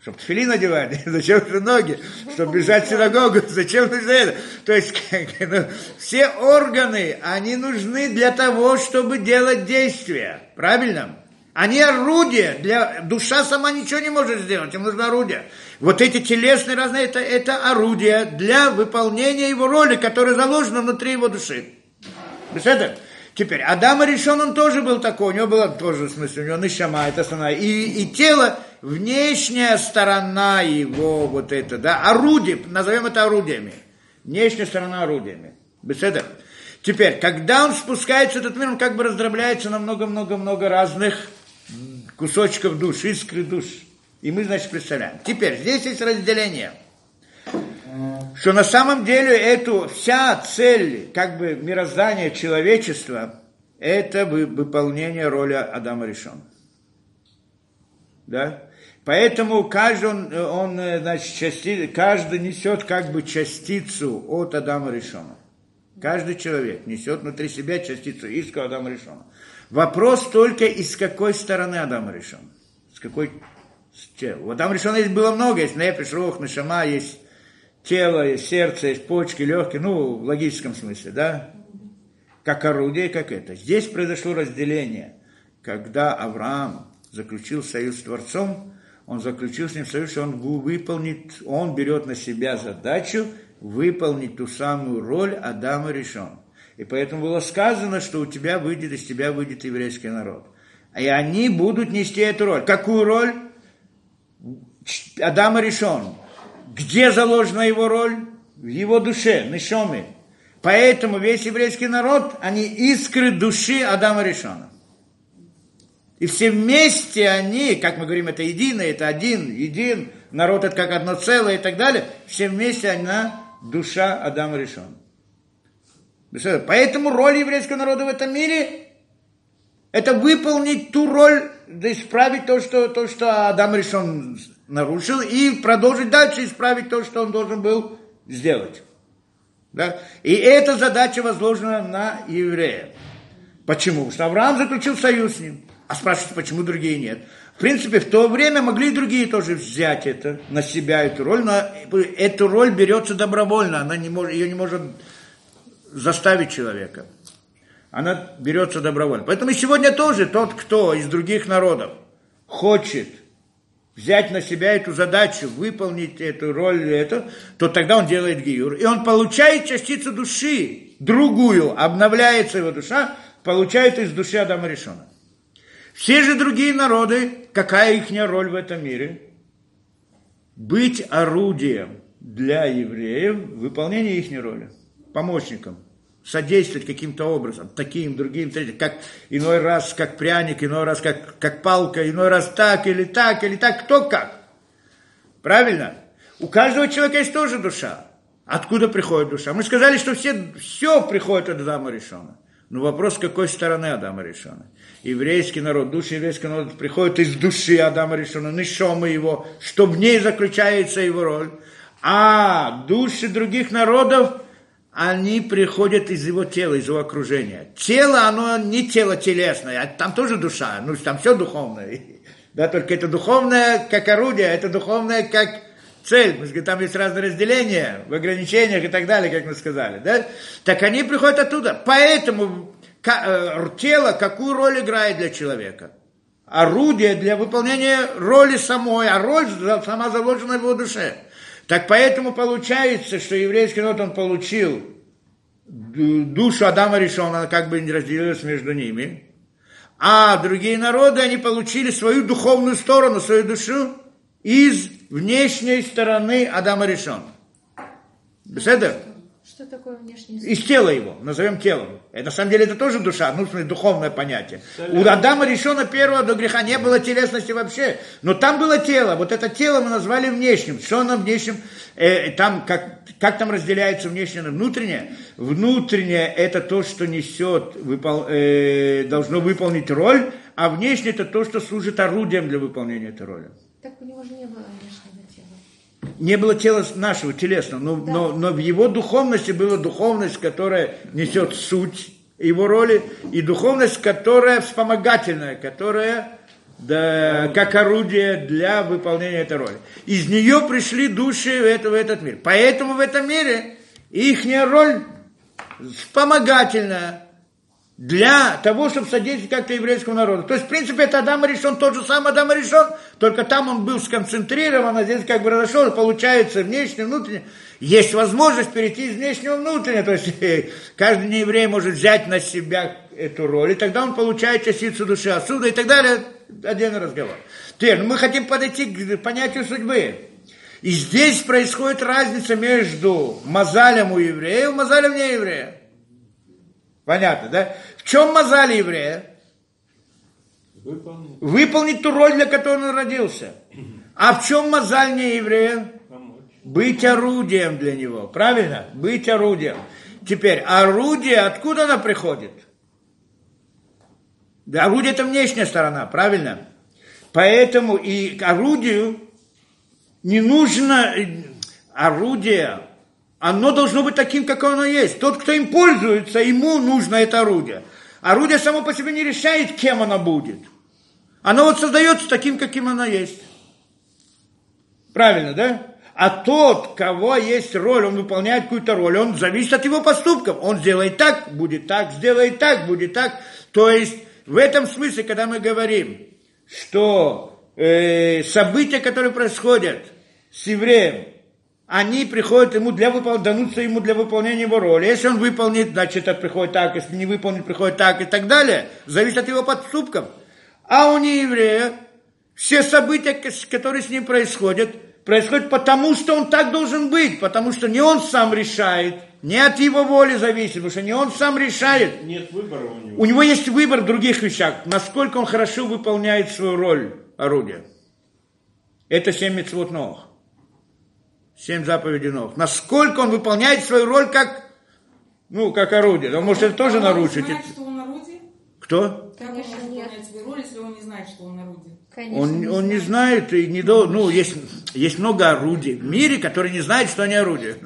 Чтобы тфили надевать, зачем же ноги, чтобы бежать в синагогу, зачем нужно это? То есть ну, все органы, они нужны для того, чтобы делать действия, правильно? Они орудия, для, душа сама ничего не может сделать, им нужно орудие. Вот эти телесные разные, это, это орудия для выполнения его роли, которая заложена внутри его души. Представляете? Теперь, Адам решен, он тоже был такой, у него было тоже, в смысле, у него нишама, это основная, и, и тело, внешняя сторона его, вот это, да, орудие, назовем это орудиями, внешняя сторона орудиями, беседа. Теперь, когда он спускается в этот мир, он как бы раздробляется на много-много-много разных кусочков душ, искры душ. И мы, значит, представляем. Теперь, здесь есть разделение – что на самом деле эту вся цель как бы мироздания человечества это выполнение роли Адама решен. Да? Поэтому каждый, он, он значит, части, каждый несет как бы частицу от Адама решена. Каждый человек несет внутри себя частицу иска Адама решена. Вопрос только, из какой стороны Адама решен. С какой... У Адама решена есть было много, есть Нефиш, Рух, Нашама, есть тело, есть сердце, есть почки, легкие, ну, в логическом смысле, да, как орудие, как это. Здесь произошло разделение, когда Авраам заключил союз с Творцом, он заключил с ним союз, что он выполнит, он берет на себя задачу выполнить ту самую роль Адама решен. И поэтому было сказано, что у тебя выйдет, из тебя выйдет еврейский народ. И они будут нести эту роль. Какую роль? Адама решен. Где заложена его роль? В его душе, Нишоме. Поэтому весь еврейский народ, они искры души Адама Решона. И все вместе они, как мы говорим, это единое, это один, един, народ это как одно целое и так далее, все вместе она душа Адама Решона. Поэтому роль еврейского народа в этом мире – это выполнить ту роль, да исправить то, что, то, что Адам решен нарушил, и продолжить дальше исправить то, что он должен был сделать. Да? И эта задача возложена на еврея. Почему? Потому что Авраам заключил союз с ним. А спрашивают, почему другие нет? В принципе, в то время могли и другие тоже взять это на себя, эту роль, но эту роль берется добровольно, она не может, ее не может заставить человека. Она берется добровольно. Поэтому сегодня тоже тот, кто из других народов хочет взять на себя эту задачу, выполнить эту роль, это, то тогда он делает гиюр. И он получает частицу души, другую, обновляется его душа, получает из души Адама Решона. Все же другие народы, какая их роль в этом мире? Быть орудием для евреев выполнения их роли, помощником – содействовать каким-то образом, таким, другим, третьим, как иной раз как пряник, иной раз как, как палка, иной раз так или так, или так, кто как. Правильно? У каждого человека есть тоже душа. Откуда приходит душа? Мы сказали, что все, все приходит от Адама Решона. Но вопрос, с какой стороны Адама Решона? Еврейский народ, душа еврейского народа приходит из души Адама Решона, нишома его, что в ней заключается его роль. А души других народов они приходят из его тела, из его окружения. Тело, оно не тело телесное, а там тоже душа, ну, там все духовное. Да, только это духовное как орудие, это духовное как цель. Там есть разные разделения в ограничениях и так далее, как мы сказали. Да? Так они приходят оттуда. Поэтому э, тело какую роль играет для человека? Орудие для выполнения роли самой, а роль сама заложена в его душе. Так поэтому получается, что еврейский народ, он получил душу Адама Решона, как бы не разделилась между ними, А другие народы, они получили свою духовную сторону, свою душу из внешней стороны Адама Решон. Беседер? Что такое внешний Из тела его, назовем телом. Это, на самом деле это тоже душа, ну, в смысле, духовное понятие. У Адама решено первого до греха не было телесности вообще, но там было тело. Вот это тело мы назвали внешним. Что нам внешним? Э, там, как, как там разделяется внешнее и внутреннее? Внутреннее это то, что несет, выпол, э, должно выполнить роль, а внешнее это то, что служит орудием для выполнения этой роли. Так у него же не было. Не было тела нашего, телесного, но, Да. но, но в его духовности была духовность, которая несет суть его роли, и духовность, которая вспомогательная, которая да, как орудие для выполнения этой роли. Из нее пришли души в, это, в этот мир. Поэтому в этом мире их роль вспомогательная для того, чтобы содействовать как-то еврейскому народу. То есть, в принципе, это Адам решен, тот же самый Адам решен, только там он был сконцентрирован, а здесь как бы разошел, получается внешне, внутренне. Есть возможность перейти из внешнего в внутреннее, то есть э, каждый нееврей может взять на себя эту роль, и тогда он получает частицу души отсюда и так далее, отдельный разговор. Теперь, ну, мы хотим подойти к понятию судьбы. И здесь происходит разница между мазалем у еврея и мазалем не еврея. Понятно, да? В чем мозаль еврея? Выполнить. Выполнить ту роль, для которой он родился. А в чем мозаль не еврея? Помочь. Быть орудием для него. Правильно? Быть орудием. Теперь, орудие, откуда оно приходит? Да, орудие это внешняя сторона, правильно? Поэтому и орудию не нужно э, орудие, оно должно быть таким, как оно есть. Тот, кто им пользуется, ему нужно это орудие. Орудие само по себе не решает, кем оно будет. Оно вот создается таким, каким оно есть. Правильно, да? А тот, кого есть роль, он выполняет какую-то роль, он зависит от его поступков. Он сделает так, будет так, сделает так, будет так. То есть в этом смысле, когда мы говорим, что э, события, которые происходят с евреем, они приходят ему для выполнения, дадутся ему для выполнения его роли. Если он выполнит, значит, это приходит так, если не выполнит, приходит так и так далее. Зависит от его поступков. А у нееврея все события, которые с ним происходят, происходят потому, что он так должен быть, потому что не он сам решает, не от его воли зависит, потому что не он сам решает. Нет выбора у него. У него есть выбор в других вещах, насколько он хорошо выполняет свою роль орудия. Это семь митцвот Ноах. Семь заповедей Ноах. Насколько он выполняет свою роль как, ну, как орудие. Он может это тоже он нарушить. знает, что он орудие? Кто? Как Конечно, он может нет. выполнять свою роль, если он не знает, что он орудие? Конечно, Он, он не знает и не должен, ну, есть, есть много орудий в мире, которые не знают, что они орудия.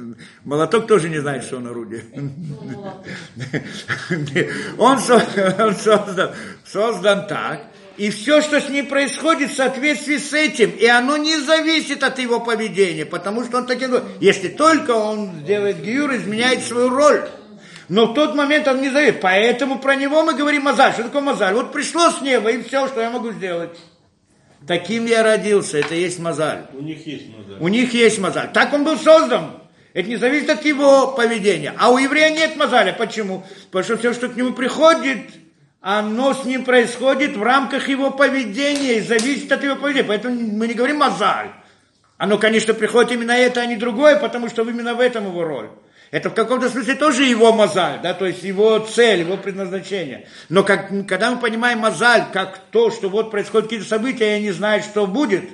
Молоток тоже не знает, что он орудие. Он создан, создан так, и все, что с ним происходит в соответствии с этим, и оно не зависит от его поведения, потому что он таким, был. если только он сделает гиюр, изменяет свою роль. Но в тот момент он не зависит. Поэтому про него мы говорим мазаль. Что такое мазаль? Вот пришло с неба, и все, что я могу сделать. Таким я родился, это есть мазаль. У них есть мозаль. У них есть мозаль. Так он был создан. Это не зависит от его поведения. А у еврея нет мозаля. Почему? Потому что все, что к нему приходит, оно с ним происходит в рамках его поведения и зависит от его поведения. Поэтому мы не говорим мозаль. Оно, конечно, приходит именно это, а не другое, потому что именно в этом его роль. Это в каком-то смысле тоже его мозаль, да, то есть его цель, его предназначение. Но как, когда мы понимаем мозаль как то, что вот происходят какие-то события, я не знаю, что будет,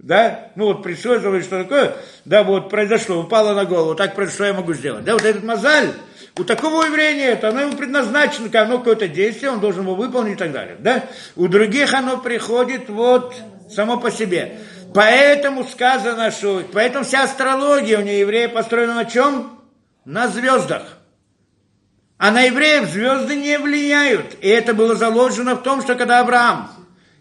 да, ну вот пришло, что такое, да, вот произошло, упало на голову, так произошло, я могу сделать. Да, вот этот мозаль, у такого еврея нет, оно ему предназначено, оно какое-то действие, он должен его выполнить и так далее, да. У других оно приходит вот само по себе. Поэтому сказано, что, поэтому вся астрология у нееврея построена на чем? На звездах. А на евреев звезды не влияют. И это было заложено в том, что когда Авраам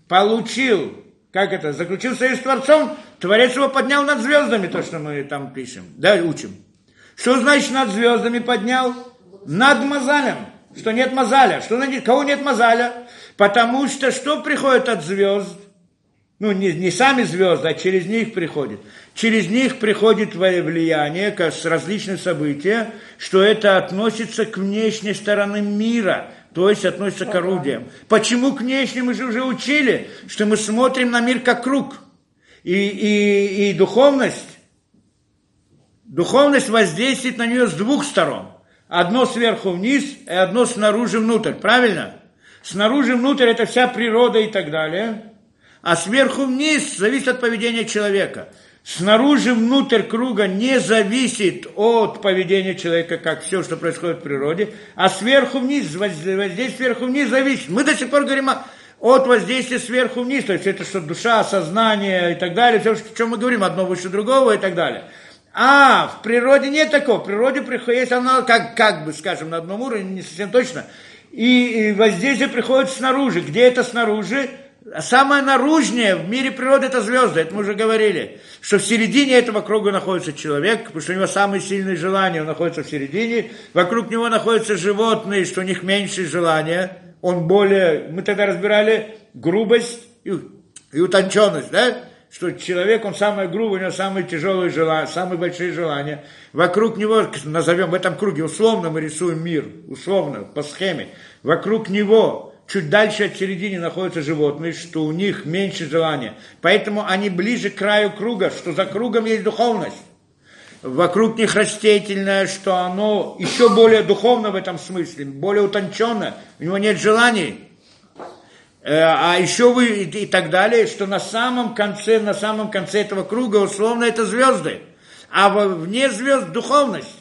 получил, как это, заключил союз с Творцом, Творец его поднял над звездами, то, что мы там пишем, да, учим. Что значит над звездами поднял? Над Мазалем. Что нет Мазаля. Что значит, кого нет Мазаля? Потому что что приходит от звезд? Ну, не, не сами звезды, а через них приходит. Через них приходит влияние как с различных событий, что это относится к внешней стороне мира. то есть относится к орудиям. Почему к внешним мы же уже учили, что мы смотрим на мир как круг. И, и, и духовность, духовность воздействует на нее с двух сторон. Одно сверху вниз и одно снаружи внутрь, правильно? Снаружи внутрь это вся природа и так далее. А сверху вниз зависит от поведения человека. Снаружи внутрь круга не зависит от поведения человека, как все, что происходит в природе, а сверху вниз, воздействие сверху вниз зависит. Мы до сих пор говорим от воздействия сверху вниз, то есть это что душа, сознание и так далее, все, о чем мы говорим, одно выше другого и так далее. А в природе нет такого, в природе приходит оно как, как бы, скажем, на одном уровне, не совсем точно, и, и воздействие приходит снаружи. Где это снаружи? Самое наружнее в мире природы это звезды, это мы уже говорили, что в середине этого круга находится человек, потому что у него самые сильные желания, он находится в середине, вокруг него находятся животные, что у них меньше желания, он более, мы тогда разбирали грубость и, и утонченность, да? Что человек, он самое грубое, у него самые тяжелые желания, самые большие желания. Вокруг него, назовем в этом круге, условно мы рисуем мир, условно, по схеме. Вокруг него чуть дальше от середины находятся животные, что у них меньше желания. Поэтому они ближе к краю круга, что за кругом есть духовность. Вокруг них растительное, что оно еще более духовно в этом смысле, более утонченно, у него нет желаний. Э, а еще вы и так далее, что на самом конце, на самом конце этого круга условно это звезды, а вне звезд духовность.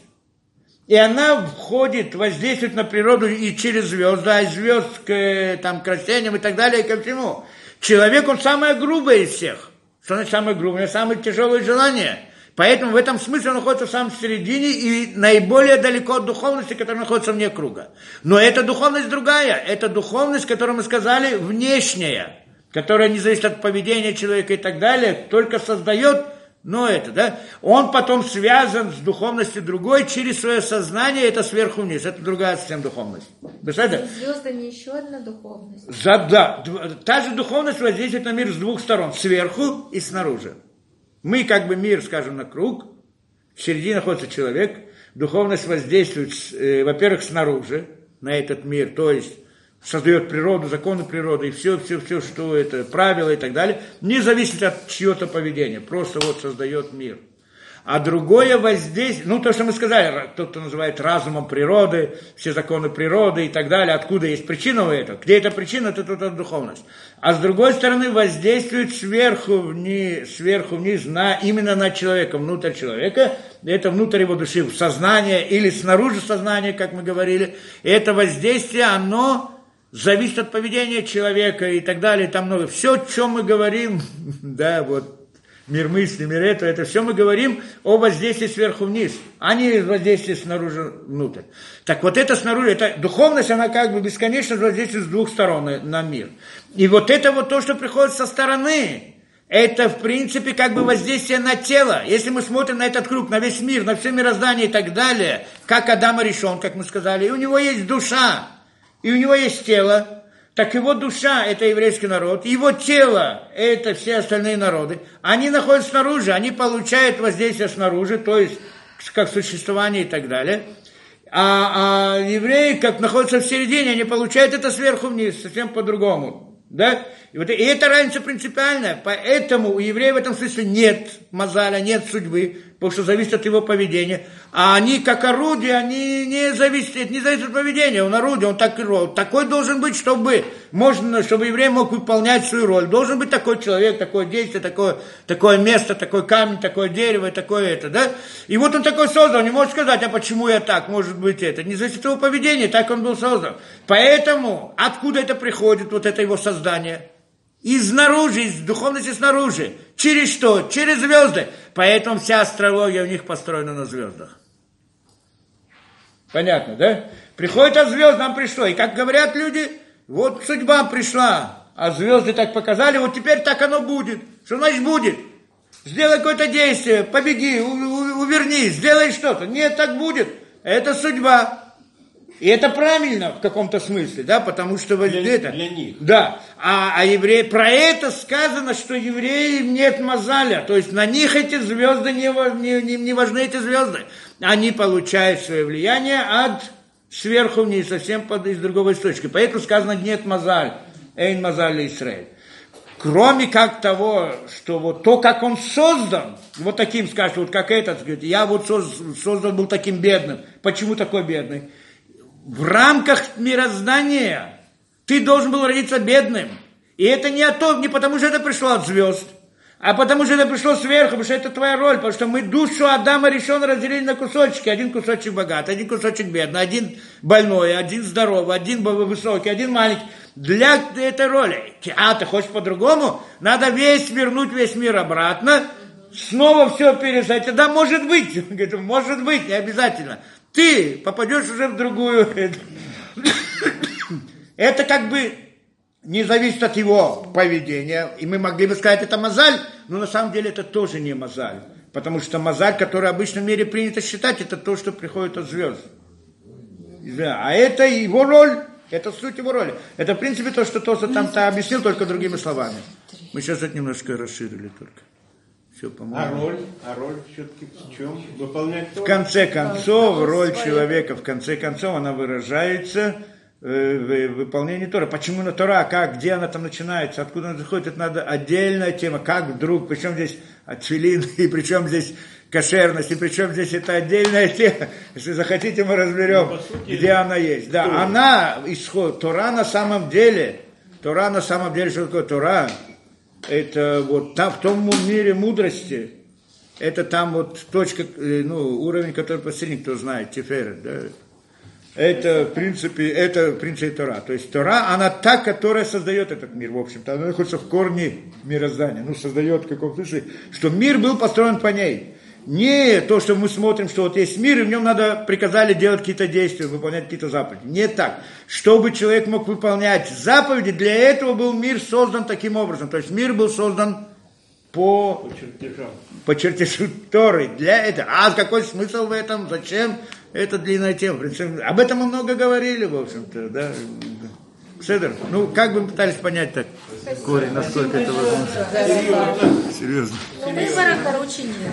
И она входит, воздействует на природу и через звезды, а звезд к, там, к растениям и так далее, и ко всему. Человек, он самое грубое из всех. Что значит самое грубое? Самое тяжелое желание. Поэтому в этом смысле он находится в самом середине и наиболее далеко от духовности, которая находится вне круга. Но эта духовность другая. Это духовность, которую мы сказали, внешняя, которая не зависит от поведения человека и так далее, только создает но это, да, он потом связан с духовностью другой через свое сознание, это сверху вниз, это другая совсем духовность. Представляете? Звезды не еще одна духовность. За, да, та же духовность воздействует на мир с двух сторон, сверху и снаружи. Мы как бы мир, скажем, на круг, в середине находится человек, духовность воздействует, э, во-первых, снаружи на этот мир, то есть создает природу, законы природы и все, все, все, что это, правила и так далее, не зависит от чьего-то поведения, просто вот создает мир. А другое воздействие, ну то, что мы сказали, кто-то называет разумом природы, все законы природы и так далее, откуда есть причина у этого, где эта причина, это тут духовность. А с другой стороны воздействует сверху вниз, сверху вниз на, именно на человека, внутрь человека, это внутрь его души, в сознание или снаружи сознания, как мы говорили, и это воздействие, оно зависит от поведения человека и так далее, там много. Все, о чем мы говорим, да, вот мир мысли, мир этого, это все мы говорим о воздействии сверху вниз, а не воздействии снаружи внутрь. Так вот это снаружи, это духовность, она как бы бесконечно воздействует с двух сторон на, мир. И вот это вот то, что приходит со стороны, это в принципе как бы воздействие на тело. Если мы смотрим на этот круг, на весь мир, на все мироздание и так далее, как Адам решен, как мы сказали, и у него есть душа, и у него есть тело, так его душа – это еврейский народ, его тело – это все остальные народы. Они находятся снаружи, они получают воздействие снаружи, то есть как существование и так далее. А, а евреи, как находятся в середине, они получают это сверху вниз, совсем по-другому. Да? И, вот, и это разница принципиальная. Поэтому у еврея в этом смысле нет мозаля, нет судьбы, потому что зависит от его поведения. А они, как орудие, они не зависят, не зависят от поведения. Он орудие, он так, такой должен быть, чтобы, можно, чтобы еврей мог выполнять свою роль. Должен быть такой человек, такое действие, такое, такое место, такой камень, такое дерево, такое это, да? И вот он такой создан, не может сказать, а почему я так, может быть это. Не зависит от его поведения, так он был создан. Поэтому, откуда это приходит, вот это его создание? Изнаружи, из духовности снаружи. Через что? Через звезды. Поэтому вся астрология у них построена на звездах. Понятно, да? Приходит от звезд, нам пришло. И как говорят люди, вот судьба пришла, а звезды так показали, вот теперь так оно будет. Что значит будет? Сделай какое-то действие, побеги, увернись, сделай что-то. Нет, так будет. Это судьба. И это правильно в каком-то смысле, да, потому что для, это, для них. Да, а, а евреи, про это сказано, что евреям нет мозаля, то есть на них эти звезды не, не, не, не важны эти звезды. Они получают свое влияние от сверху вниз, совсем под, из другого источника. Поэтому сказано нет мазаль, эйн мазаль Израиль. Кроме как того, что вот то, как он создан, вот таким скажет, вот как этот, говорит, я вот соз- создан был таким бедным. Почему такой бедный? В рамках мироздания ты должен был родиться бедным. И это не, от не потому, что это пришло от звезд, а потому что это пришло сверху, потому что это твоя роль, потому что мы душу Адама решен разделили на кусочки. Один кусочек богатый, один кусочек бедный, один больной, один здоровый, один высокий, один маленький. Для этой роли. А, ты хочешь по-другому? Надо весь вернуть весь мир обратно, снова все пересадить. Да, может быть. Может быть, не обязательно. Ты попадешь уже в другую. Это как бы не зависит от его поведения. И мы могли бы сказать, это мозаль, но на самом деле это тоже не мозаль. Потому что мозаль, который в обычном мире принято считать, это то, что приходит от звезд. А это его роль, это суть его роли. Это, в принципе, то, что Тоса там-то объяснил, только другими словами. Мы сейчас это немножко расширили только. Все, А роль? А роль все-таки в чем? Выполнять В конце концов, роль человека, в конце концов, она выражается э, в выполнении Тора. Почему на Тора? Как? Где она там начинается? Откуда она заходит? Это надо отдельная тема. Как вдруг? Причем здесь отфилин? И причем здесь кошерность? И причем здесь это отдельная тема? Если захотите, мы разберем, где она есть. Да, она, исход, Тора на самом деле, Тора на самом деле, что такое Тора? Это вот там, в том мире мудрости, это там вот точка, э, ну, уровень, который посредний, кто знает, Тиферет, да. Это, в принципе, это, в принципе, Тора. То есть Тора, она та, которая создает этот мир, в общем-то. Она находится в корне мироздания. Ну, создает в каком смысле, что мир был построен по ней. Не то, что мы смотрим, что вот есть мир, и в нем надо, приказали делать какие-то действия, выполнять какие-то заповеди. Не так. Чтобы человек мог выполнять заповеди, для этого был мир создан таким образом. То есть мир был создан по Чертежом. по чертежу Торы. Для этого. А какой смысл в этом? Зачем? Это длинная тема. В принципе, об этом мы много говорили, в общем-то, да. Седер, ну, как бы мы пытались понять так корень, насколько это возможно. Серьезно. Ну, выбора, короче, нет.